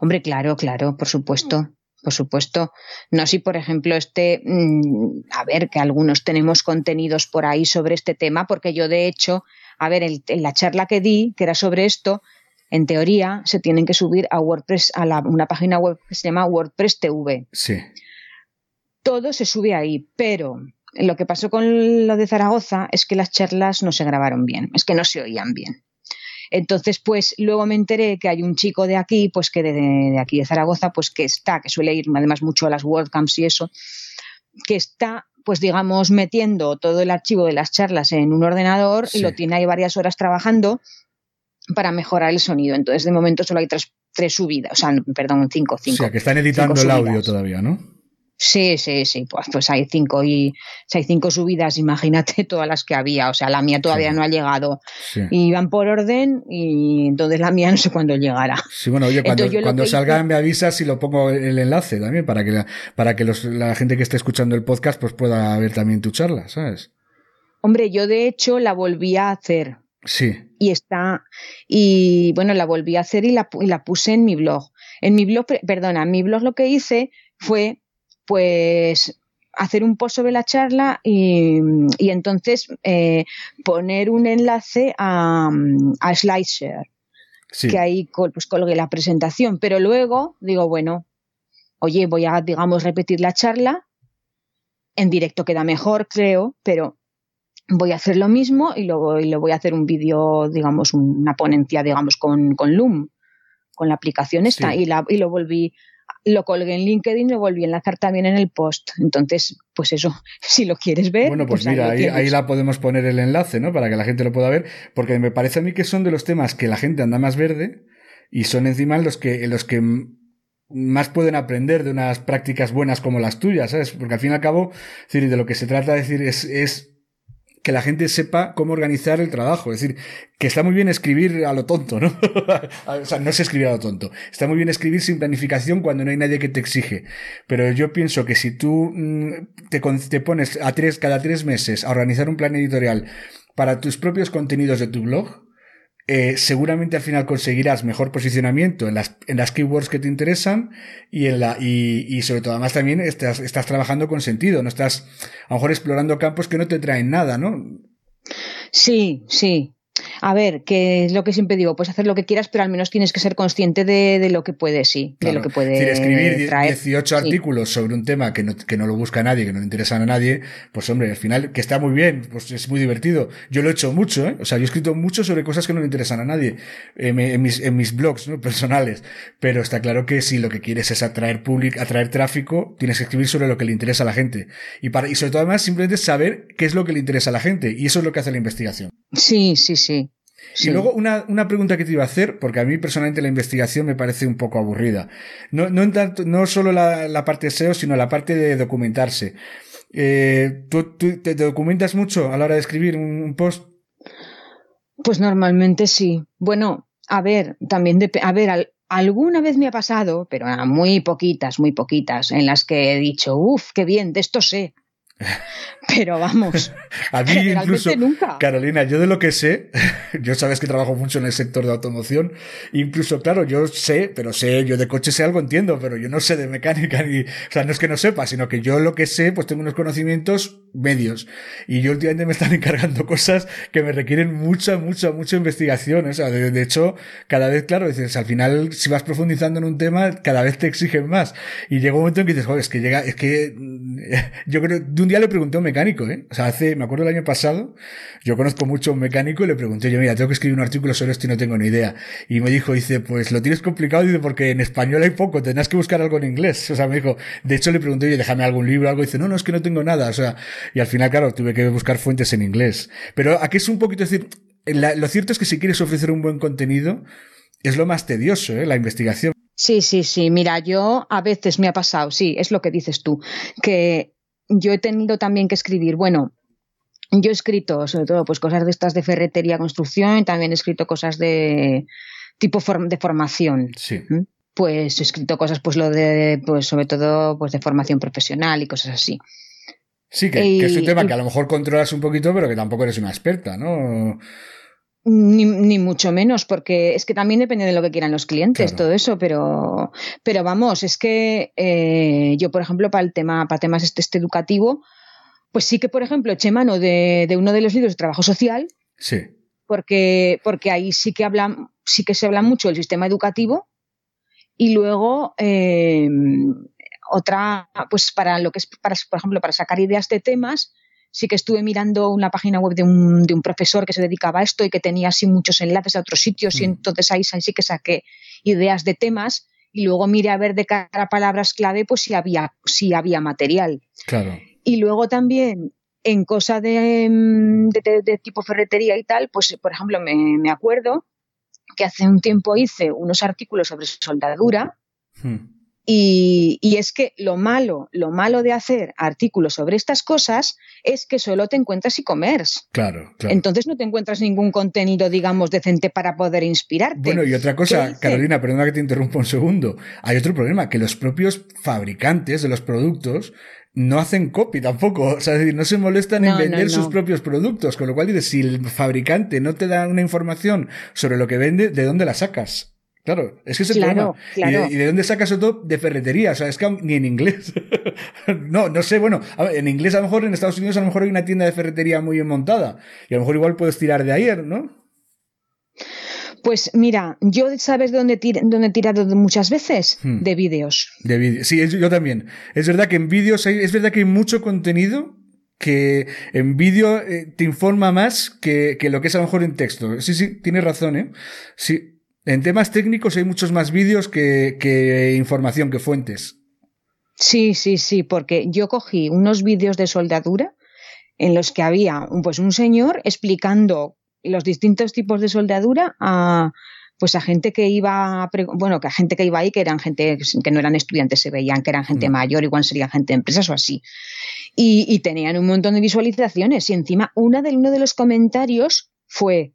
Hombre, claro, claro, por supuesto. Por supuesto. No si, por ejemplo, este, mm, a ver, que algunos tenemos contenidos por ahí sobre este tema, porque yo, de hecho, a ver, el- en la charla que di, que era sobre esto, en teoría se tienen que subir a WordPress, a la- una página web que se llama WordPress TV. Sí. Todo se sube ahí, pero lo que pasó con lo de Zaragoza es que las charlas no se grabaron bien, es que no se oían bien. Entonces, pues luego me enteré que hay un chico de aquí, pues que de, de aquí de Zaragoza, pues que está, que suele ir además mucho a las WordCamps y eso, que está, pues digamos, metiendo todo el archivo de las charlas en un ordenador Sí. y lo tiene ahí varias horas trabajando para mejorar el sonido. Entonces, de momento solo hay tres, tres subidas, o sea, perdón, cinco, O cinco. sea, que están editando el audio todavía, ¿no? Sí, sí, sí, pues, pues hay cinco y si hay cinco subidas, imagínate todas las que había, o sea, la mía todavía Sí. no ha llegado Sí. y van por orden y entonces la mía no sé cuándo llegará. Sí, bueno, oye, cuando, cuando salga hice- me avisas y lo pongo el enlace también para que, la, para que los, la gente que esté escuchando el podcast pues pueda ver también tu charla, ¿sabes? Hombre, yo de hecho la volví a hacer Sí, y está y bueno, la volví a hacer y la, y la puse en mi blog. En mi blog, pe- perdona, en mi blog lo que hice fue pues hacer un post sobre la charla y, y entonces eh, poner un enlace a, a SlideShare. sí. que ahí col- pues colgué la presentación, pero luego digo, bueno, oye, voy a, digamos, repetir la charla, en directo queda mejor, creo, pero voy a hacer lo mismo y luego y lo voy a hacer un vídeo, digamos, un- una ponencia, digamos, con, con Loom, con la aplicación esta, Sí. y, la, y lo volví, lo colgué en LinkedIn y lo volví a enlazar también en el post. Entonces, pues eso, si lo quieres ver. Bueno, pues, ahí mira, ahí, ahí la podemos poner el enlace, ¿no? Para que la gente lo pueda ver, porque me parece a mí que son de los temas que la gente anda más verde y son encima los que, los que más pueden aprender de unas prácticas buenas como las tuyas, ¿sabes? Porque al fin y al cabo, decir, de lo que se trata de decir es, es que la gente sepa cómo organizar el trabajo. Es decir, que está muy bien escribir a lo tonto, ¿no? o sea, no sé escribir a lo tonto. Está muy bien escribir sin planificación cuando no hay nadie que te exige. Pero yo pienso que si tú mm, te pones a tres, cada tres meses a organizar un plan editorial para tus propios contenidos de tu blog, eh, seguramente al final conseguirás mejor posicionamiento en las, en las keywords que te interesan y en la, y, y sobre todo además también estás, estás trabajando con sentido, no estás a lo mejor explorando campos que no te traen nada, ¿no? Sí, sí. A ver, que es lo que siempre digo, puedes hacer lo que quieras, pero al menos tienes que ser consciente de, de lo que puedes, sí, de lo que puede Es decir, escribir traer. 18 Sí. artículos sobre un tema que no, que no lo busca nadie, que no le interesa a nadie, pues hombre, al final, que está muy bien, pues es muy divertido. Yo lo he hecho mucho, ¿eh? O sea, yo he escrito mucho sobre cosas que no le interesan a nadie, en, en mis, en mis blogs, ¿no? Personales. Pero está claro que si lo que quieres es atraer público, atraer tráfico, tienes que escribir sobre lo que le interesa a la gente. Y para, y sobre todo además, simplemente saber qué es lo que le interesa a la gente. Y eso es lo que hace la investigación. Sí, sí, sí. Sí. Y luego una, una pregunta que te iba a hacer, porque a mí personalmente la investigación me parece un poco aburrida. No, no, en tanto, no solo la, la parte SEO, sino la parte de documentarse. Eh, ¿tú, tú te documentas mucho a la hora de escribir un, un post? Pues normalmente sí. Bueno, a ver, también dep- a ver, al- alguna vez me ha pasado, pero muy poquitas, muy poquitas, en las que he dicho, uff, qué bien, de esto sé. Pero vamos, A mí incluso, nunca. Carolina, yo de lo que sé, yo sabes que trabajo mucho en el sector de automoción, incluso, claro, yo sé, pero sé, yo de coche sé algo entiendo, pero yo no sé de mecánica ni, o sea, no es que no sepa, sino que yo lo que sé, pues tengo unos conocimientos medios. Y yo últimamente me están encargando cosas que me requieren mucha, mucha, mucha investigación. O sea, de, de hecho, cada vez, claro, dices, al final, si vas profundizando en un tema, cada vez te exigen más. Y llega un momento en que dices, joder, es que llega, es que, yo creo, de un día le pregunté a un mecánico, ¿eh? O sea, hace, me acuerdo el año pasado, yo conozco mucho a un mecánico y le pregunté, yo, mira, tengo que escribir un artículo sobre esto y no tengo ni idea. Y me dijo, dice, pues lo tienes complicado, dice, porque en español hay poco, tendrás que buscar algo en inglés. O sea, me dijo, de hecho le pregunté, oye, déjame algún libro, algo, y dice, no, no, es que no tengo nada. O sea, y al final, claro, tuve que buscar fuentes en inglés. Pero aquí es un poquito decir, lo cierto es que si quieres ofrecer un buen contenido, es lo más tedioso, ¿eh? la investigación. Sí, sí, sí. Mira, yo a veces me ha pasado, sí, es lo que dices tú, que yo he tenido también que escribir, bueno, yo he escrito sobre todo pues cosas de estas de ferretería, construcción, y también he escrito cosas de tipo de formación. Sí. Pues he escrito cosas, pues lo de, pues sobre todo, pues de formación profesional y cosas así. Sí, que, es un tema que a lo mejor controlas un poquito, pero que tampoco eres una experta, ¿no? Ni, mucho menos, porque es que también depende de lo que quieran los clientes, todo eso, pero, pero vamos, es que eh, yo, por ejemplo, para el tema, para temas este, este, educativo, pues sí que, por ejemplo, eché mano de, uno de los libros de trabajo social. Sí. Porque, porque ahí sí que habla, sí que se habla mucho del sistema educativo. Y luego, eh, otra, pues para lo que es, para, por ejemplo, para sacar ideas de temas, sí que estuve mirando una página web de un, de un profesor que se dedicaba a esto y que tenía así muchos enlaces a otros sitios y mm. entonces ahí, sí que saqué ideas de temas y luego miré a ver de cara a palabras clave pues si había, si había material. Claro. Y luego también en cosa de, mm, de, tipo ferretería y tal, pues por ejemplo me, me, acuerdo que hace un tiempo hice unos artículos sobre soldadura. Hmm. Y, es que lo malo, lo malo de hacer artículos sobre estas cosas es que solo te encuentras e-commerce. Claro, claro. Entonces no te encuentras ningún contenido, digamos, decente para poder inspirarte. Bueno, y otra cosa, Carolina, perdona que te interrumpa un segundo. Hay otro problema, que los propios fabricantes de los productos no hacen copy tampoco. O sea, no se molestan en vender sus propios productos. Con lo cual dices, si el fabricante no te da una información sobre lo que vende, ¿de dónde la sacas? Claro, es que es el problema. ¿Y, de, dónde sacas todo? De ferretería. O sea, es que ni en inglés. no, no sé, bueno, en inglés a lo mejor, en Estados Unidos a lo mejor hay una tienda de ferretería muy bien montada. Y a lo mejor igual puedes tirar de ayer, ¿no? Pues mira, yo sabes dónde, he tirado muchas veces hmm. de vídeos. De vídeos, sí, yo también. Es verdad que en vídeos hay, es verdad que hay mucho contenido que en vídeo eh, te informa más que, que, lo que es a lo mejor en texto. Sí, sí, tienes razón, ¿eh? Sí, en temas técnicos hay muchos más vídeos que, información, que fuentes. Sí, sí, sí, porque yo cogí unos vídeos de soldadura en los que había un, pues un señor explicando los distintos tipos de soldadura a pues a gente que iba bueno que a gente que iba ahí que eran gente que no eran estudiantes se veían que eran gente mm. mayor igual serían gente de empresas o así y, y, tenían un montón de visualizaciones y encima una de uno de los comentarios fue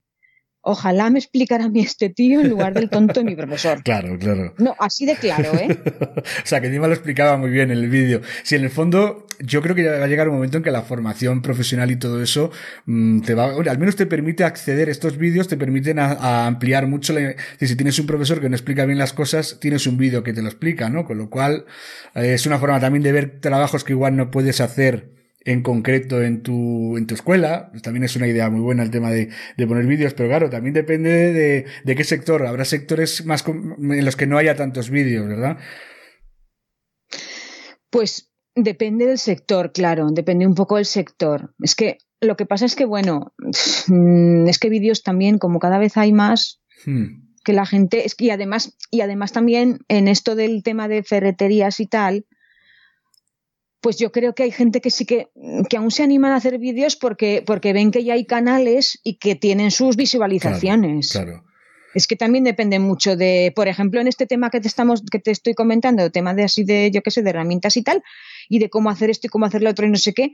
Ojalá me explicara a mí este tío en lugar del tonto de mi profesor. Claro, claro. No, así de claro, ¿eh? o sea, que encima lo explicaba muy bien en el vídeo. Si en el fondo, yo creo que va a llegar un momento en que la formación profesional y todo eso mm, te va, al menos te permite acceder, estos vídeos te permiten a, ampliar mucho. La, si tienes un profesor que no explica bien las cosas, tienes un vídeo que te lo explica, ¿no? Con lo cual, eh, es una forma también de ver trabajos que igual no puedes hacer en concreto en tu, en tu escuela. Pues también es una idea muy buena el tema de, de poner vídeos, pero claro, también depende de, de, qué sector. Habrá sectores más en los que no haya tantos vídeos, ¿verdad? Pues depende del sector, claro, depende un poco del sector. Es que lo que pasa es que, bueno, es que vídeos también, como cada vez hay más, hmm. que la gente, es que y además, y además también en esto del tema de ferreterías y tal, pues yo creo que hay gente que sí que, que aún se animan a hacer vídeos porque, porque ven que ya hay canales y que tienen sus visualizaciones. Claro, Es que también depende mucho de, por ejemplo, en este tema que te estamos, que te estoy comentando, el tema de así de, yo qué sé, de herramientas y tal, y de cómo hacer esto y cómo hacer lo otro y no sé qué,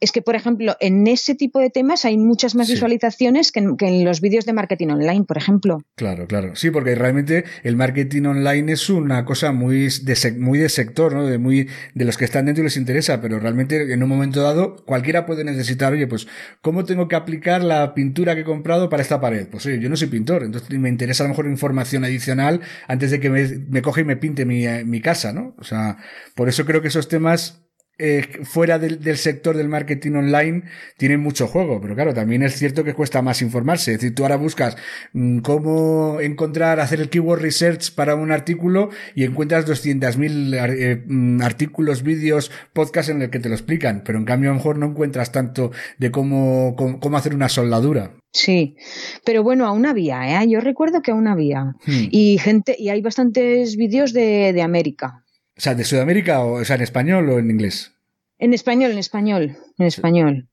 es que, por ejemplo, en ese tipo de temas hay muchas más visualizaciones que en, los vídeos de marketing online, por ejemplo. Claro, claro. Sí, porque realmente el marketing online es una cosa muy de, muy de sector, ¿no? De muy, de los que están dentro y les interesa, pero realmente en un momento dado cualquiera puede necesitar, oye, pues, ¿cómo tengo que aplicar la pintura que he comprado para esta pared? Pues oye, yo no soy pintor, entonces me interesa a lo mejor información adicional antes de que me, me coge y me pinte mi, mi casa, ¿no? O sea, por eso creo que esos temas eh, fuera del, del, sector del marketing online tienen mucho juego, pero claro, también es cierto que cuesta más informarse. Es decir, tú ahora buscas mm, cómo encontrar, hacer el keyword research para un artículo y encuentras 200.000 eh, mm, artículos, vídeos, podcasts en el que te lo explican, pero en cambio a lo mejor no encuentras tanto de cómo, cómo, hacer una soldadura. Sí, pero bueno, aún había, ¿eh? Yo recuerdo que aún había. Hmm. Y gente, y hay bastantes vídeos de, de América. O sea, de Sudamérica, o, sea, en español o en inglés. En español, en español, en español.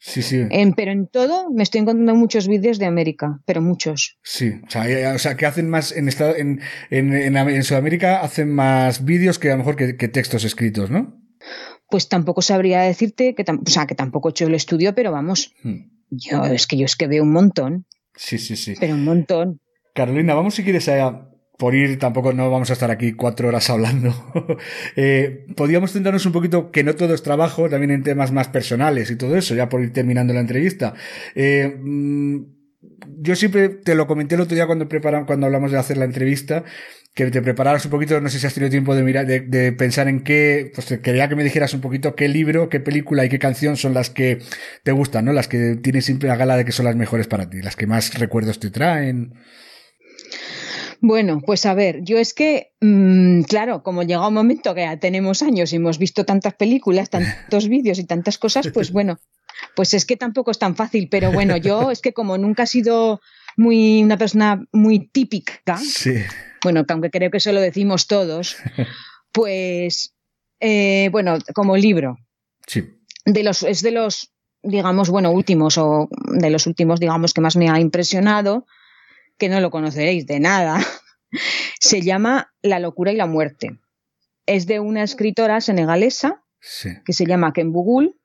Sí, sí. pero en todo me estoy encontrando muchos vídeos de América, pero muchos. Sí, o sea, eh, o sea que hacen más en, estado, en, en, en, Sudamérica hacen más vídeos que a lo mejor que, textos escritos, ¿no? Pues tampoco sabría decirte que, o sea, que tampoco he hecho el estudio, pero vamos, hmm. yo es que yo es que veo un montón. Sí, sí, sí. Pero un montón. Carolina, vamos si quieres a, por ir, tampoco no vamos a estar aquí cuatro horas hablando. eh, podríamos centrarnos un poquito, que no todo es trabajo, también en temas más personales y todo eso, ya por ir terminando la entrevista. Eh, mm, yo siempre te lo comenté el otro día cuando preparan, cuando hablamos de hacer la entrevista, que te prepararas un poquito, no sé si has tenido tiempo de mirar, de, pensar en qué, pues quería que me dijeras un poquito qué libro, qué película y qué canción son las que te gustan, ¿no? Las que tienes siempre la gala de que son las mejores para ti, las que más recuerdos te traen. Bueno, pues a ver, yo es que, mm, claro, como llega un momento que ya tenemos años y hemos visto tantas películas, tantos vídeos y tantas cosas, pues bueno, pues es que tampoco es tan fácil, pero bueno, yo es que como nunca he sido muy una persona muy típica, bueno, aunque creo que eso lo decimos todos, pues eh, bueno, como libro. Sí. De los, es de los, digamos, bueno, últimos o de los últimos, digamos, que más me ha impresionado que no lo conoceréis de nada, se llama La locura y la muerte. Es de una escritora senegalesa que se llama Ken Bugul.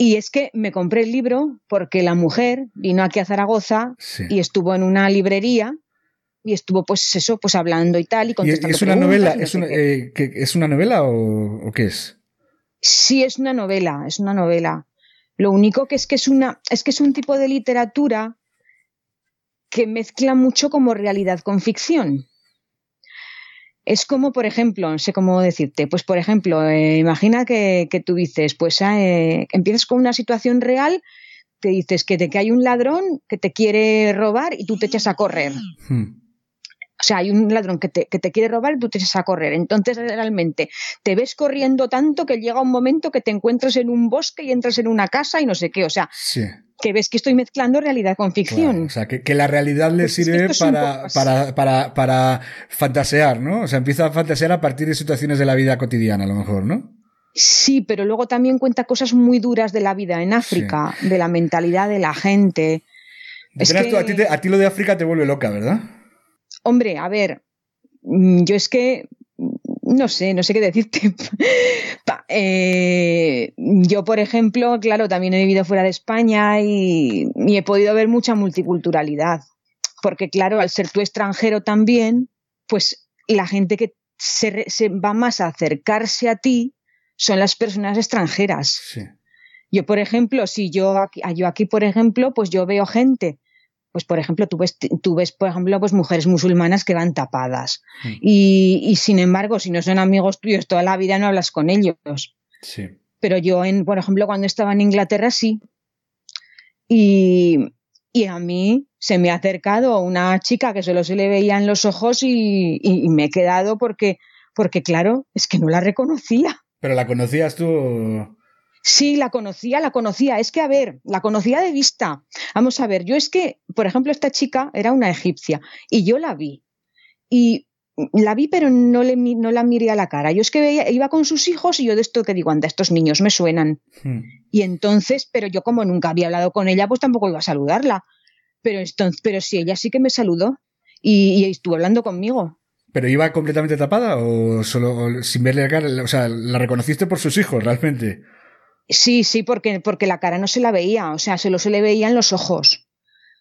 Y es que me compré el libro porque la mujer vino aquí a Zaragoza y estuvo en una librería y estuvo pues eso, pues hablando y tal y contestando ¿Es una novela? ¿Es una, eh, ¿Es una novela o, qué es? Sí, es una novela, es una novela. Lo único que es que es una, es que es un tipo de literatura que mezcla mucho como realidad con ficción. Es como, por ejemplo, no sé cómo decirte, pues por ejemplo, eh, imagina que, tú dices, pues eh, empiezas con una situación real, te dices que, que hay un ladrón que te quiere robar y tú te echas a correr. Hmm. O sea, hay un ladrón que te, que te, quiere robar y tú te echas a correr. Entonces, realmente, te ves corriendo tanto que llega un momento que te encuentras en un bosque y entras en una casa y no sé qué. O sea, que ves que estoy mezclando realidad con ficción. o sea, que, la realidad le pues sirve para, para, para, para, fantasear, ¿no? O sea, empieza a fantasear a partir de situaciones de la vida cotidiana, a lo mejor, ¿no? Sí, pero luego también cuenta cosas muy duras de la vida en África, de la mentalidad de la gente. a, ti a ti lo de África te vuelve loca, ¿verdad? Hombre, a ver, mm, yo es que no sé, no sé qué decirte. Eh, yo, por ejemplo, claro, también he vivido fuera de España y, he podido ver mucha multiculturalidad. Porque, claro, al ser tú extranjero también, pues la gente que se, va más a acercarse a ti son las personas extranjeras. Yo, por ejemplo, si yo aquí, yo aquí, por ejemplo, pues yo veo gente pues por ejemplo, tú ves, tú ves, por ejemplo, pues mujeres musulmanas que van tapadas. Mm. Y, sin embargo, si no son amigos tuyos toda la vida, no hablas con ellos. Sí. Pero yo, en, por ejemplo, cuando estaba en Inglaterra, sí. Y, a mí se me ha acercado una chica que solo se le veía en los ojos y, y me he quedado porque, porque, claro, es que no la reconocía. ¿Pero la conocías tú? Sí, la conocía, la conocía. Es que, a ver, la conocía de vista. Vamos a ver, yo es que, por ejemplo, esta chica era una egipcia y yo la vi. Y la vi, pero no, le, no la miré a la cara. Yo es que veía, iba con sus hijos y yo de esto que digo, anda, estos niños me suenan. Hmm. Y entonces, pero yo como nunca había hablado con ella, pues tampoco iba a saludarla. Pero, entonces, pero sí, ella sí que me saludó y, estuvo hablando conmigo. ¿Pero iba completamente tapada o solo sin verle la cara? O sea, ¿la reconociste por sus hijos realmente? Sí, sí, porque, porque la cara no se la veía, o sea, solo se le veían los ojos.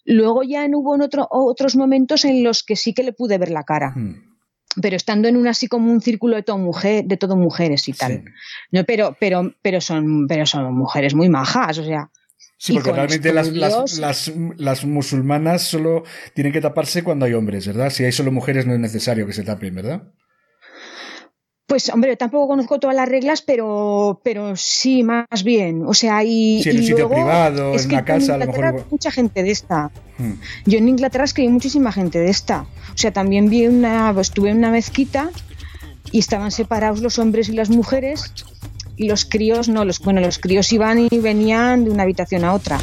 Luego ya hubo en otro, otros momentos en los que sí que le pude ver la cara. Hmm. Pero estando en un así como un círculo de todo mujer, de todo mujeres y tal. No, pero, pero, pero son, pero son mujeres muy majas, o sea. Sí, porque realmente las, las, las, las, musulmanas solo tienen que taparse cuando hay hombres, ¿verdad? Si hay solo mujeres no es necesario que se tapen, ¿verdad? Pues hombre, tampoco conozco todas las reglas, pero, pero sí, más bien. O sea, y. Sí, en un sitio privado, en una casa, a lo mejor. mucha gente de esta. Hmm. Yo en Inglaterra es hay muchísima gente de esta. O sea, también vi una. Estuve en una mezquita y estaban separados los hombres y las mujeres y los críos no, los, bueno, los críos iban y venían de una habitación a otra.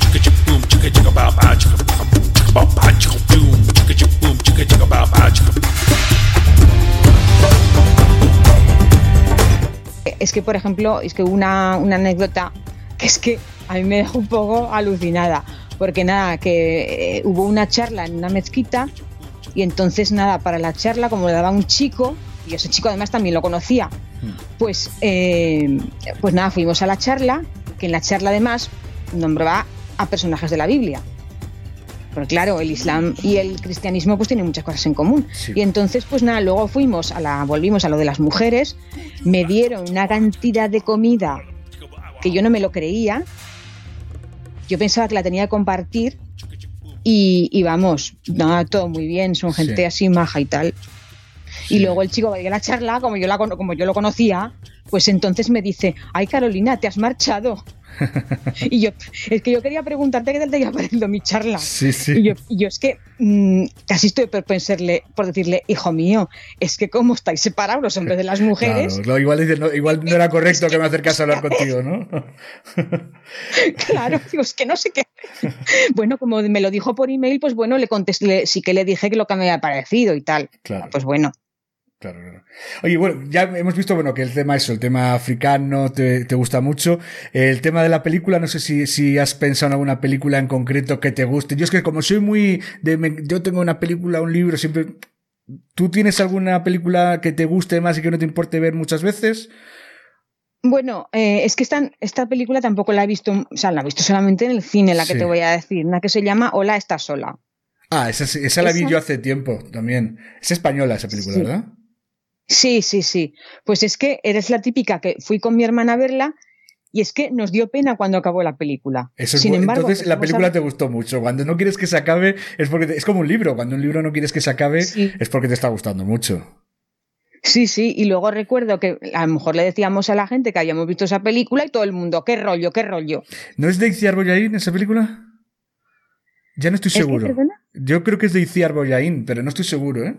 Es que, por ejemplo, es que una, una anécdota que es que a mí me dejó un poco alucinada, porque nada, que eh, hubo una charla en una mezquita y entonces nada, para la charla, como le daba un chico, y ese chico además también lo conocía, pues, eh, pues nada, fuimos a la charla, que en la charla además nombraba a personajes de la Biblia. Porque claro, el Islam y el cristianismo pues tienen muchas cosas en común. Sí. Y entonces, pues nada, luego fuimos a la, volvimos a lo de las mujeres, me dieron una cantidad de comida que yo no me lo creía. Yo pensaba que la tenía que compartir y, y vamos, nada, todo muy bien, son gente Sí. así maja y tal. Sí. Y luego el chico de la charla, como yo, la, como yo lo conocía, pues entonces me dice, ay Carolina, te has marchado. y yo, es que yo quería preguntarte qué tal te iba pareciendo mi charla. Sí, sí. Y yo, y yo es que mm, casi estoy por pensarle, por decirle, hijo mío, es que como estáis separados los hombres de las mujeres, Claro, igual, no, igual no era correcto que me acercase a hablar contigo, ¿no? claro, digo, es que no sé qué. bueno, como me lo dijo por email, pues bueno, le contesté, sí que le dije que lo que me había parecido y tal. Claro. Pues bueno, Claro, claro. Oye, bueno, ya hemos visto, bueno, que el tema eso, el tema africano te, te gusta mucho. El tema de la película, no sé si, si has pensado en alguna película en concreto que te guste. Yo es que como soy muy de, me- yo tengo una película, un libro, siempre, ¿tú tienes alguna película que te guste más y que no te importe ver muchas veces? Bueno, eh, es que esta, esta película tampoco la he visto, o sea, la he visto solamente en el cine, la que Sí. te voy a decir, una que se llama Hola, estás sola. Ah, esa, sí- esa la vi Esa- yo hace tiempo también. Es española esa película, Sí. ¿verdad? Sí, sí, sí. Pues es que eres la típica que fui con mi hermana a verla y es que nos dio pena cuando acabó la película. Eso es Sin embargo, entonces la empezamos película a- te gustó mucho. Cuando no quieres que se acabe es porque te- es como un libro. Cuando un libro no quieres que se acabe Sí. es porque te está gustando mucho. Sí, sí, y luego recuerdo que a lo mejor le decíamos a la gente que habíamos visto esa película y todo el mundo, qué rollo, qué rollo. ¿No es de Iciar Boyain esa película? Ya no estoy ¿Es que, seguro. perdona? Yo creo que es de Iciar Boyain, pero no estoy seguro, ¿eh?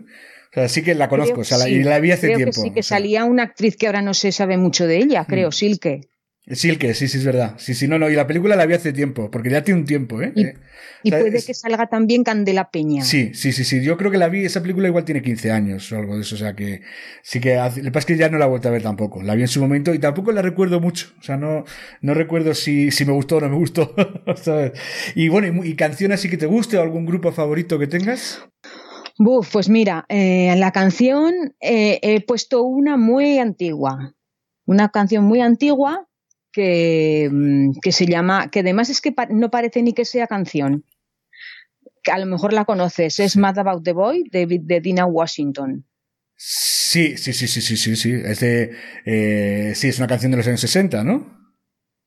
O sea, sí que la conozco, o sea, y la vi hace creo tiempo. Que sí, que o sea. salía una actriz que ahora no se sabe mucho de ella, creo, Mm. Silke. Silke, sí, sí, es verdad. Sí, sí, no, no, y la película la vi hace tiempo, porque ya tiene un tiempo, ¿eh? Y- Eh, Y o sea, puede es- que salga también Candela Peña. Sí, sí, sí, sí. Yo creo que la vi, esa película igual tiene 15 años o algo de eso, o sea que sí que hace- lo que pasa es que ya no la he vuelto a ver tampoco. La vi en su momento y tampoco la recuerdo mucho. O sea, no, no recuerdo si, si me gustó o no me gustó. ¿sabes? Y bueno, y, y canción así que te guste o algún grupo favorito que tengas. Buf, pues mira, eh, en la canción eh, he puesto una muy antigua. Una canción muy antigua que, mm, que se llama, que además es que pa- no parece ni que sea canción. Que a lo mejor la conoces, es Mad About the Boy de, de Dina Washington. Sí, sí, sí, sí, sí, sí, sí. Es de, eh, sí, es una canción de los años 60, ¿no?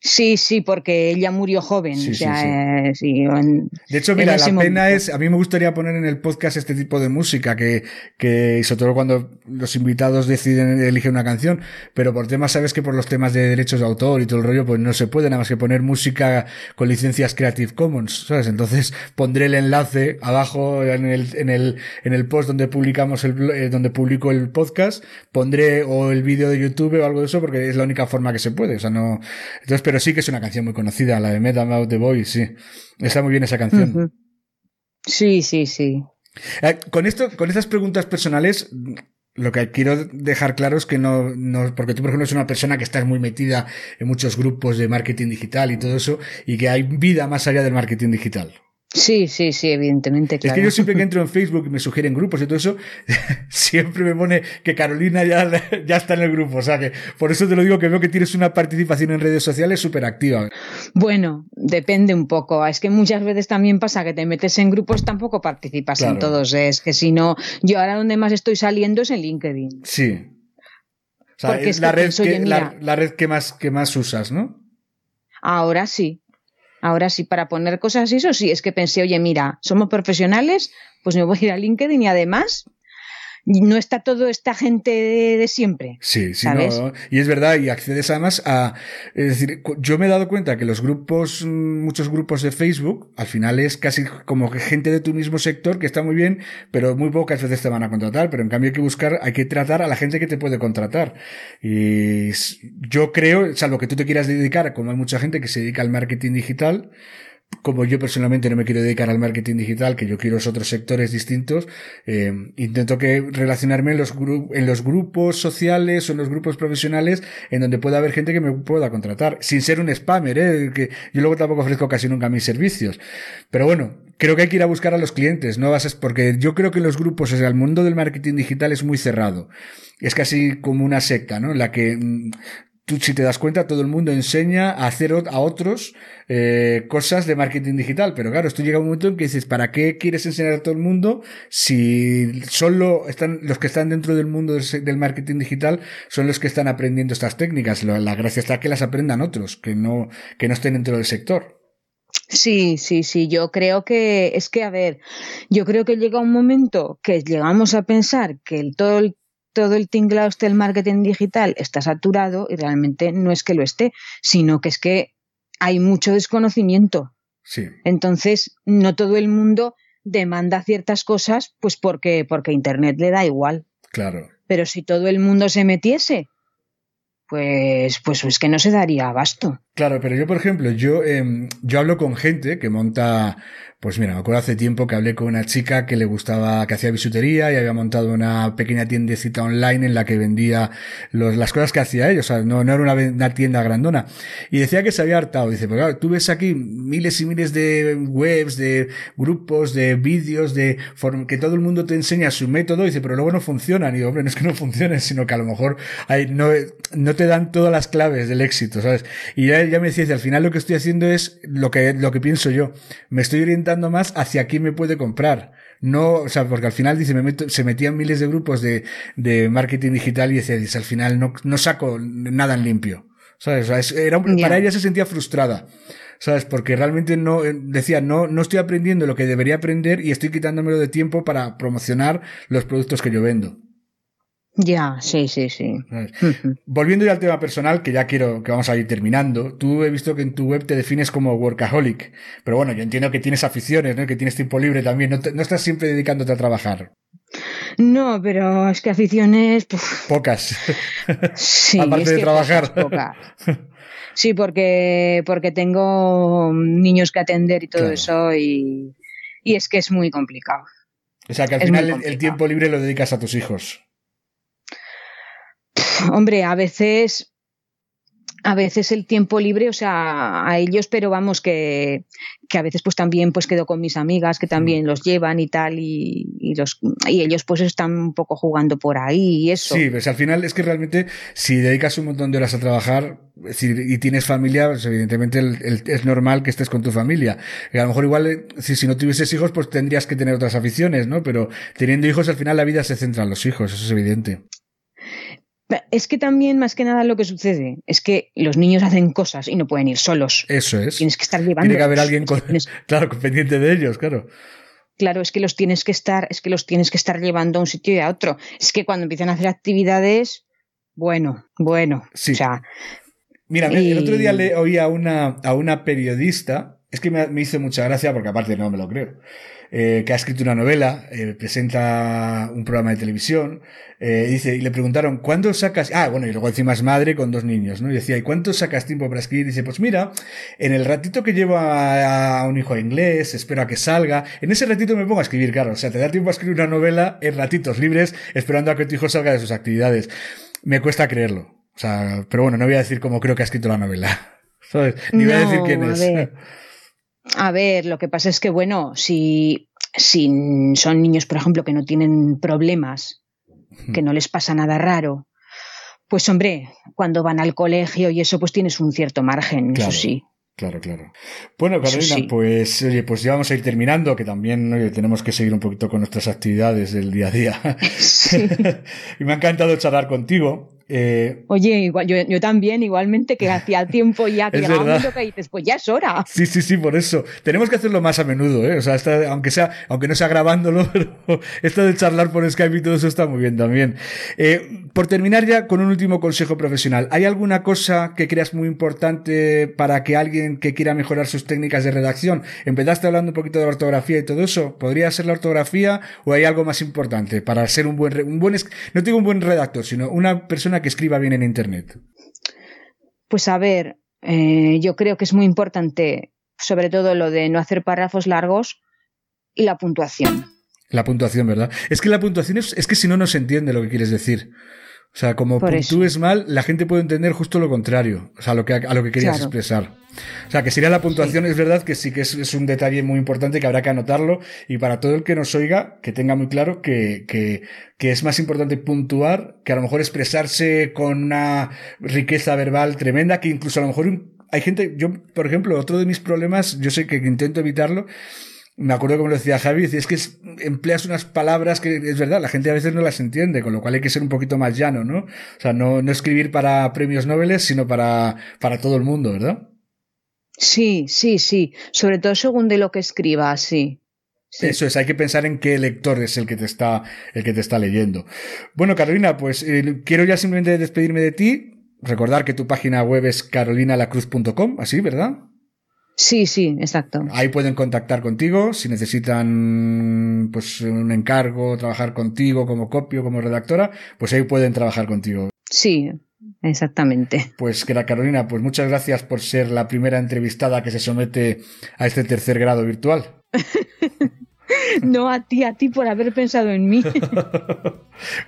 Sí, sí, porque ella murió joven. Sí, o sí, sea, eh, sí, en- De hecho, mira, la ese pena momento. es, a mí me gustaría poner en el podcast este tipo de música que, que, sobre todo cuando los invitados deciden elegir una canción, pero por temas, sabes que por los temas de derechos de autor y todo el rollo, pues no se puede nada más que poner música con licencias Creative Commons, ¿sabes? Entonces pondré el enlace abajo en el, en el, en el post donde publicamos el, eh, donde publico el podcast, pondré o el vídeo de YouTube o algo de eso porque es la única forma que se puede, o sea, no, entonces, pero sí que es una canción muy conocida, la de Mad About the Boy, sí. Está muy bien esa canción. Sí, sí, sí. Eh, con esto, con estas preguntas personales, lo que quiero dejar claro es que no, no, porque tú, por ejemplo, eres una persona que estás muy metida en muchos grupos de marketing digital y todo eso, y que hay vida más allá del marketing digital. Sí, sí, sí, evidentemente, claro. Es que yo siempre que entro en Facebook y me sugieren grupos y todo eso, siempre me pone que Carolina ya, ya está en el grupo. O sea que por eso te lo digo que veo que tienes una participación en redes sociales súper activa. Bueno, depende un poco. Es que muchas veces también pasa que te metes en grupos, tampoco participas Claro. en todos. Es que si no, yo ahora donde más estoy saliendo es en LinkedIn. Sí. O sea, Porque es la que red, que, la red que más, que más usas, ¿no? Ahora sí. Ahora sí, para poner cosas, eso sí, es que pensé, oye, mira, somos profesionales, pues me voy a ir a LinkedIn y además no está todo esta gente de, de siempre. Sí, sí, ¿Sabes? no, y es verdad, y accedes además a, es decir, yo me he dado cuenta que los grupos, mm, muchos grupos de Facebook, al final es casi como que gente de tu mismo sector que está muy bien, pero muy pocas veces te van a contratar, pero en cambio hay que buscar, hay que tratar a la gente que te puede contratar. Y yo creo, salvo que tú te quieras dedicar, como hay mucha gente que se dedica al marketing digital, como yo personalmente no me quiero dedicar al marketing digital, que yo quiero otros sectores distintos, eh, intento que relacionarme en los, en los grupos sociales o en los grupos profesionales en donde pueda haber gente que me pueda contratar, sin ser un spammer, ¿eh? que yo luego tampoco ofrezco casi nunca mis servicios. Pero bueno, creo que hay que ir a buscar a los clientes, no porque yo creo que los grupos, o sea, el mundo del marketing digital es muy cerrado. Es casi como una secta, ¿no? En la que mm, tú si te das cuenta, todo el mundo enseña a hacer a otros eh, cosas de marketing digital. Pero claro, esto llega un momento en que dices, ¿para qué quieres enseñar a todo el mundo si solo están los que están dentro del mundo del, marketing digital son los que están aprendiendo estas técnicas? La, gracia está que las aprendan otros, que no, que no estén dentro del sector. Sí, sí, sí, yo creo que es que, a ver, yo creo que llega un momento que llegamos a pensar que todo el todo el tinglado del marketing digital está saturado y realmente no es que lo esté, sino que es que hay mucho desconocimiento. Sí. Entonces, no todo el mundo demanda ciertas cosas, pues porque, porque Internet le da igual. Claro. Pero si todo el mundo se metiese, pues, pues es que no se daría abasto. Claro, pero yo, por ejemplo, yo, eh, yo hablo con gente que monta pues mira, me acuerdo hace tiempo que hablé con una chica que le gustaba, que hacía bisutería y había montado una pequeña tiendecita online en la que vendía los, las cosas que hacía ella, o sea, no, no era una, tienda grandona. Y decía que se había hartado. Dice, pues claro, tú ves aquí miles y miles de webs, de grupos, de vídeos, de que todo el mundo te enseña su método. Dice, pero luego no funcionan. Y hombre, no es que no funcionen, sino que a lo mejor no, no te dan todas las claves del éxito, ¿sabes? Y ya, ya me decía, al final lo que estoy haciendo es lo que, lo que pienso yo. Me estoy orientando más hacia quién me puede comprar. No, o sea, porque al final dice, me meto, se metían miles de grupos de, de marketing digital y decía, dice, al final no, no saco nada en limpio. ¿Sabes? era, Para ella se sentía frustrada. ¿Sabes? Porque realmente no, eh, decía, no, no estoy aprendiendo lo que debería aprender y estoy quitándomelo de tiempo para promocionar los productos que yo vendo. Ya, sí, sí, sí. Volviendo ya al tema personal, que ya quiero que vamos a ir terminando, tú he visto que en tu web te defines como workaholic, pero bueno, yo entiendo que tienes aficiones, ¿no? que tienes tiempo libre también, no, estás siempre dedicándote a trabajar. No, pero es que aficiones... Pocas. Sí, Aparte de trabajar. Sí, porque, porque tengo niños que atender y todo eso y, es que es muy complicado. O sea que al final el tiempo libre lo dedicas a tus hijos. Hombre, a veces, a veces el tiempo libre, o sea, a ellos, pero vamos, que, que a veces pues también pues quedo con mis amigas que también los llevan y tal, y, los, y ellos pues están un poco jugando por ahí y eso. Sí, pues al final es que realmente si dedicas un montón de horas a trabajar y tienes familia, pues evidentemente es normal que estés con tu familia. a lo mejor igual, si, si no tuvieses hijos, pues tendrías que tener otras aficiones, ¿no? Pero teniendo hijos, al final la vida se centra en los hijos, eso es evidente. Es que también, más que nada, lo que sucede es que los niños hacen cosas y no pueden ir solos. Eso es. Tienes que estar llevando. Tiene que haber alguien claro, pendiente de ellos, claro. Claro, es que los tienes que estar, es que los tienes que estar llevando a un sitio y a otro. Es que cuando empiezan a hacer actividades, bueno, bueno. Sí. Mira, el otro día le oí a una, a una periodista, es que me, me hizo mucha gracia porque aparte no me lo creo eh, que ha escrito una novela, eh, presenta un programa de televisión, eh, dice, y le preguntaron, ¿cuándo sacas? Ah, bueno, y luego encima es madre con dos niños, ¿no? Y decía, ¿y cuánto sacas tiempo para escribir? dice, pues mira, en el ratito que llevo a, un hijo a inglés, espero a que salga, en ese ratito me pongo a escribir, claro, o sea, te da tiempo a escribir una novela en ratitos libres, esperando a que tu hijo salga de sus actividades. Me cuesta creerlo. O sea, pero bueno, no voy a decir cómo creo que ha escrito la novela. ¿Sabes? Ni voy a decir quién es. A ver, lo que pasa es que, bueno, si, si son niños, por ejemplo, que no tienen problemas, que no les pasa nada raro, pues hombre, cuando van al colegio y eso, pues tienes un cierto margen, eso sí. Claro, claro. Bueno, Carolina, pues oye, pues ya vamos a ir terminando, que también tenemos que seguir un poquito con nuestras actividades del día a día. y me ha encantado charlar contigo. Eh, Oye, igual, yo, también, igualmente, que hacía tiempo ya que grabamos lo que dices, pues ya es hora. Sí, sí, sí, por eso. Tenemos que hacerlo más a menudo, ¿eh? O sea, aunque sea, aunque no sea grabándolo, pero esto de charlar por Skype y todo eso está muy bien también. Eh, por terminar ya con un último consejo profesional, ¿hay alguna cosa que creas muy importante para que alguien que quiera mejorar sus técnicas de redacción? Empezaste hablando un poquito de la ortografía y todo eso. ¿Podría ser la ortografía o hay algo más importante para ser un buen, un buen, no digo un buen redactor, sino una persona que escriba bien en Internet? Pues a ver, eh, yo creo que es muy importante sobre todo lo de no hacer párrafos largos y la puntuación. La puntuación, ¿verdad? Es que la puntuación es, es que si no, no se entiende lo que quieres decir. O sea, como Por puntúes mal, la gente puede entender justo lo contrario, o sea, lo que, a lo que querías Claro. expresar. O sea, que sería la puntuación, es verdad que sí que es, es un detalle muy importante que habrá que anotarlo y para todo el que nos oiga, que tenga muy claro que, que, que es más importante puntuar que a lo mejor expresarse con una riqueza verbal tremenda, que incluso a lo mejor un- hay gente, yo, por ejemplo, otro de mis problemas, yo sé que intento evitarlo, me acuerdo como lo decía Javi, es que es- empleas unas palabras que es verdad, la gente a veces no las entiende, con lo cual hay que ser un poquito más llano, ¿no? O sea, no, no escribir para premios Nobel, sino para, para todo el mundo, ¿verdad? Sí, sí, sí. Sobre todo según de lo que escriba, sí. Sí. Eso es, hay que pensar en qué lector es el que te está, el que te está leyendo. Bueno, Carolina, pues eh, quiero ya simplemente despedirme de ti. Recordar que tu página web es carolinalacruz.com, así, ¿verdad? Sí, sí, exacto. Ahí pueden contactar contigo si necesitan pues un encargo, trabajar contigo como copio, como redactora, pues ahí pueden trabajar contigo. Sí, exactamente. Pues que la Carolina, pues muchas gracias por ser la primera entrevistada que se somete a este tercer grado virtual. No a ti, a ti por haber pensado en mí.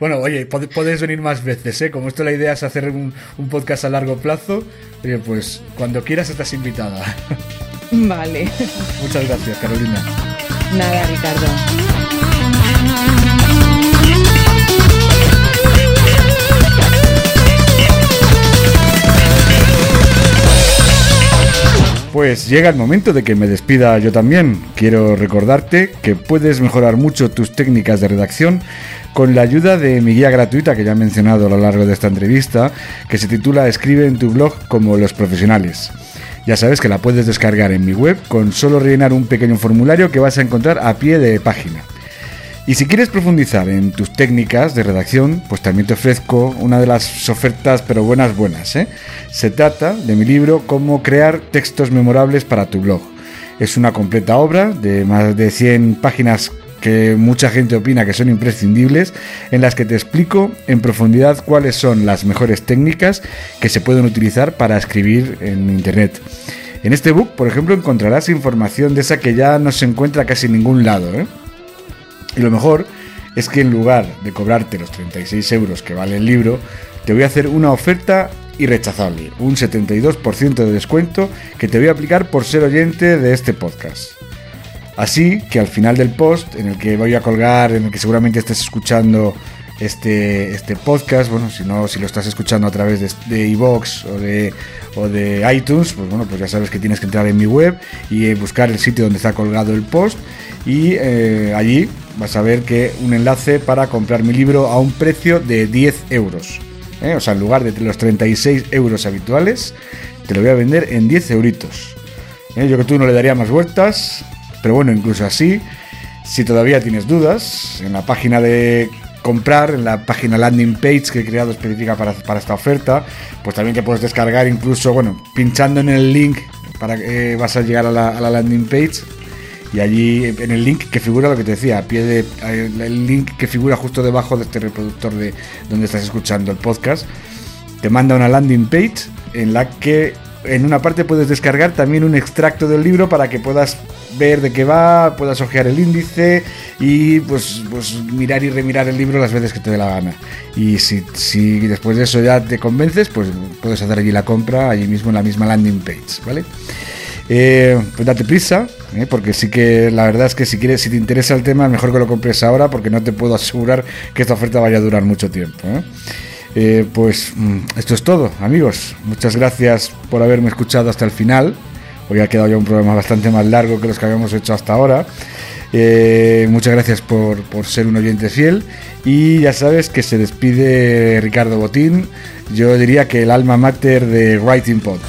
Bueno, oye, pod- podéis venir más veces, ¿eh? Como esto la idea es hacer un, un podcast a largo plazo, oye, pues cuando quieras estás invitada. Vale. Muchas gracias, Carolina. Nada, Ricardo. Pues llega el momento de que me despida yo también. Quiero recordarte que puedes mejorar mucho tus técnicas de redacción con la ayuda de mi guía gratuita que ya he mencionado a lo largo de esta entrevista, que se titula Escribe en tu blog como los profesionales. Ya sabes que la puedes descargar en mi web con solo rellenar un pequeño formulario que vas a encontrar a pie de página. Y si quieres profundizar en tus técnicas de redacción, pues también te ofrezco una de las ofertas, pero buenas, buenas. ¿eh? Se trata de mi libro Cómo crear textos memorables para tu blog. Es una completa obra de más de 100 páginas que mucha gente opina que son imprescindibles, en las que te explico en profundidad cuáles son las mejores técnicas que se pueden utilizar para escribir en Internet. En este book, por ejemplo, encontrarás información de esa que ya no se encuentra casi en ningún lado. ¿eh? Y lo mejor es que en lugar de cobrarte los 36 euros que vale el libro, te voy a hacer una oferta irrechazable, un 72% de descuento que te voy a aplicar por ser oyente de este podcast. Así que al final del post, en el que voy a colgar, en el que seguramente estés escuchando este, este podcast, bueno, si no, si lo estás escuchando a través de, iVoox o de, o de iTunes, pues bueno, pues ya sabes que tienes que entrar en mi web y eh, buscar el sitio donde está colgado el post y eh, allí vas a ver que un enlace para comprar mi libro a un precio de 10 euros. ¿eh? O sea, en lugar de los 36 euros habituales, te lo voy a vender en 10 euritos. Yo que tú no le daría más vueltas, pero bueno, incluso así, si todavía tienes dudas, en la página de comprar, en la página landing page que he creado específica para, para esta oferta, pues también te puedes descargar incluso, bueno, pinchando en el link para que eh, vas a llegar a la, a la landing page y allí en el link que figura lo que te decía, a pie de el link que figura justo debajo de este reproductor de donde estás escuchando el podcast, te manda una landing page en la que en una parte puedes descargar también un extracto del libro para que puedas ver de qué va, puedas ojear el índice y pues, pues mirar y remirar el libro las veces que te dé la gana. Y si, si después de eso ya te convences, pues puedes hacer allí la compra, allí mismo en la misma landing page, ¿vale? Eh, pues date prisa, ¿eh? porque sí que la verdad es que si quieres, si te interesa el tema, mejor que lo compres ahora, porque no te puedo asegurar que esta oferta vaya a durar mucho tiempo. ¿eh? Eh, pues mm, esto es todo, amigos. Muchas gracias por haberme escuchado hasta el final. Hoy ha quedado ya un programa bastante más largo que los que habíamos hecho hasta ahora. Eh, muchas gracias por, por, ser un oyente fiel. Y ya sabes que se despide Ricardo Botín. Yo diría que el alma mater de Writing Pod.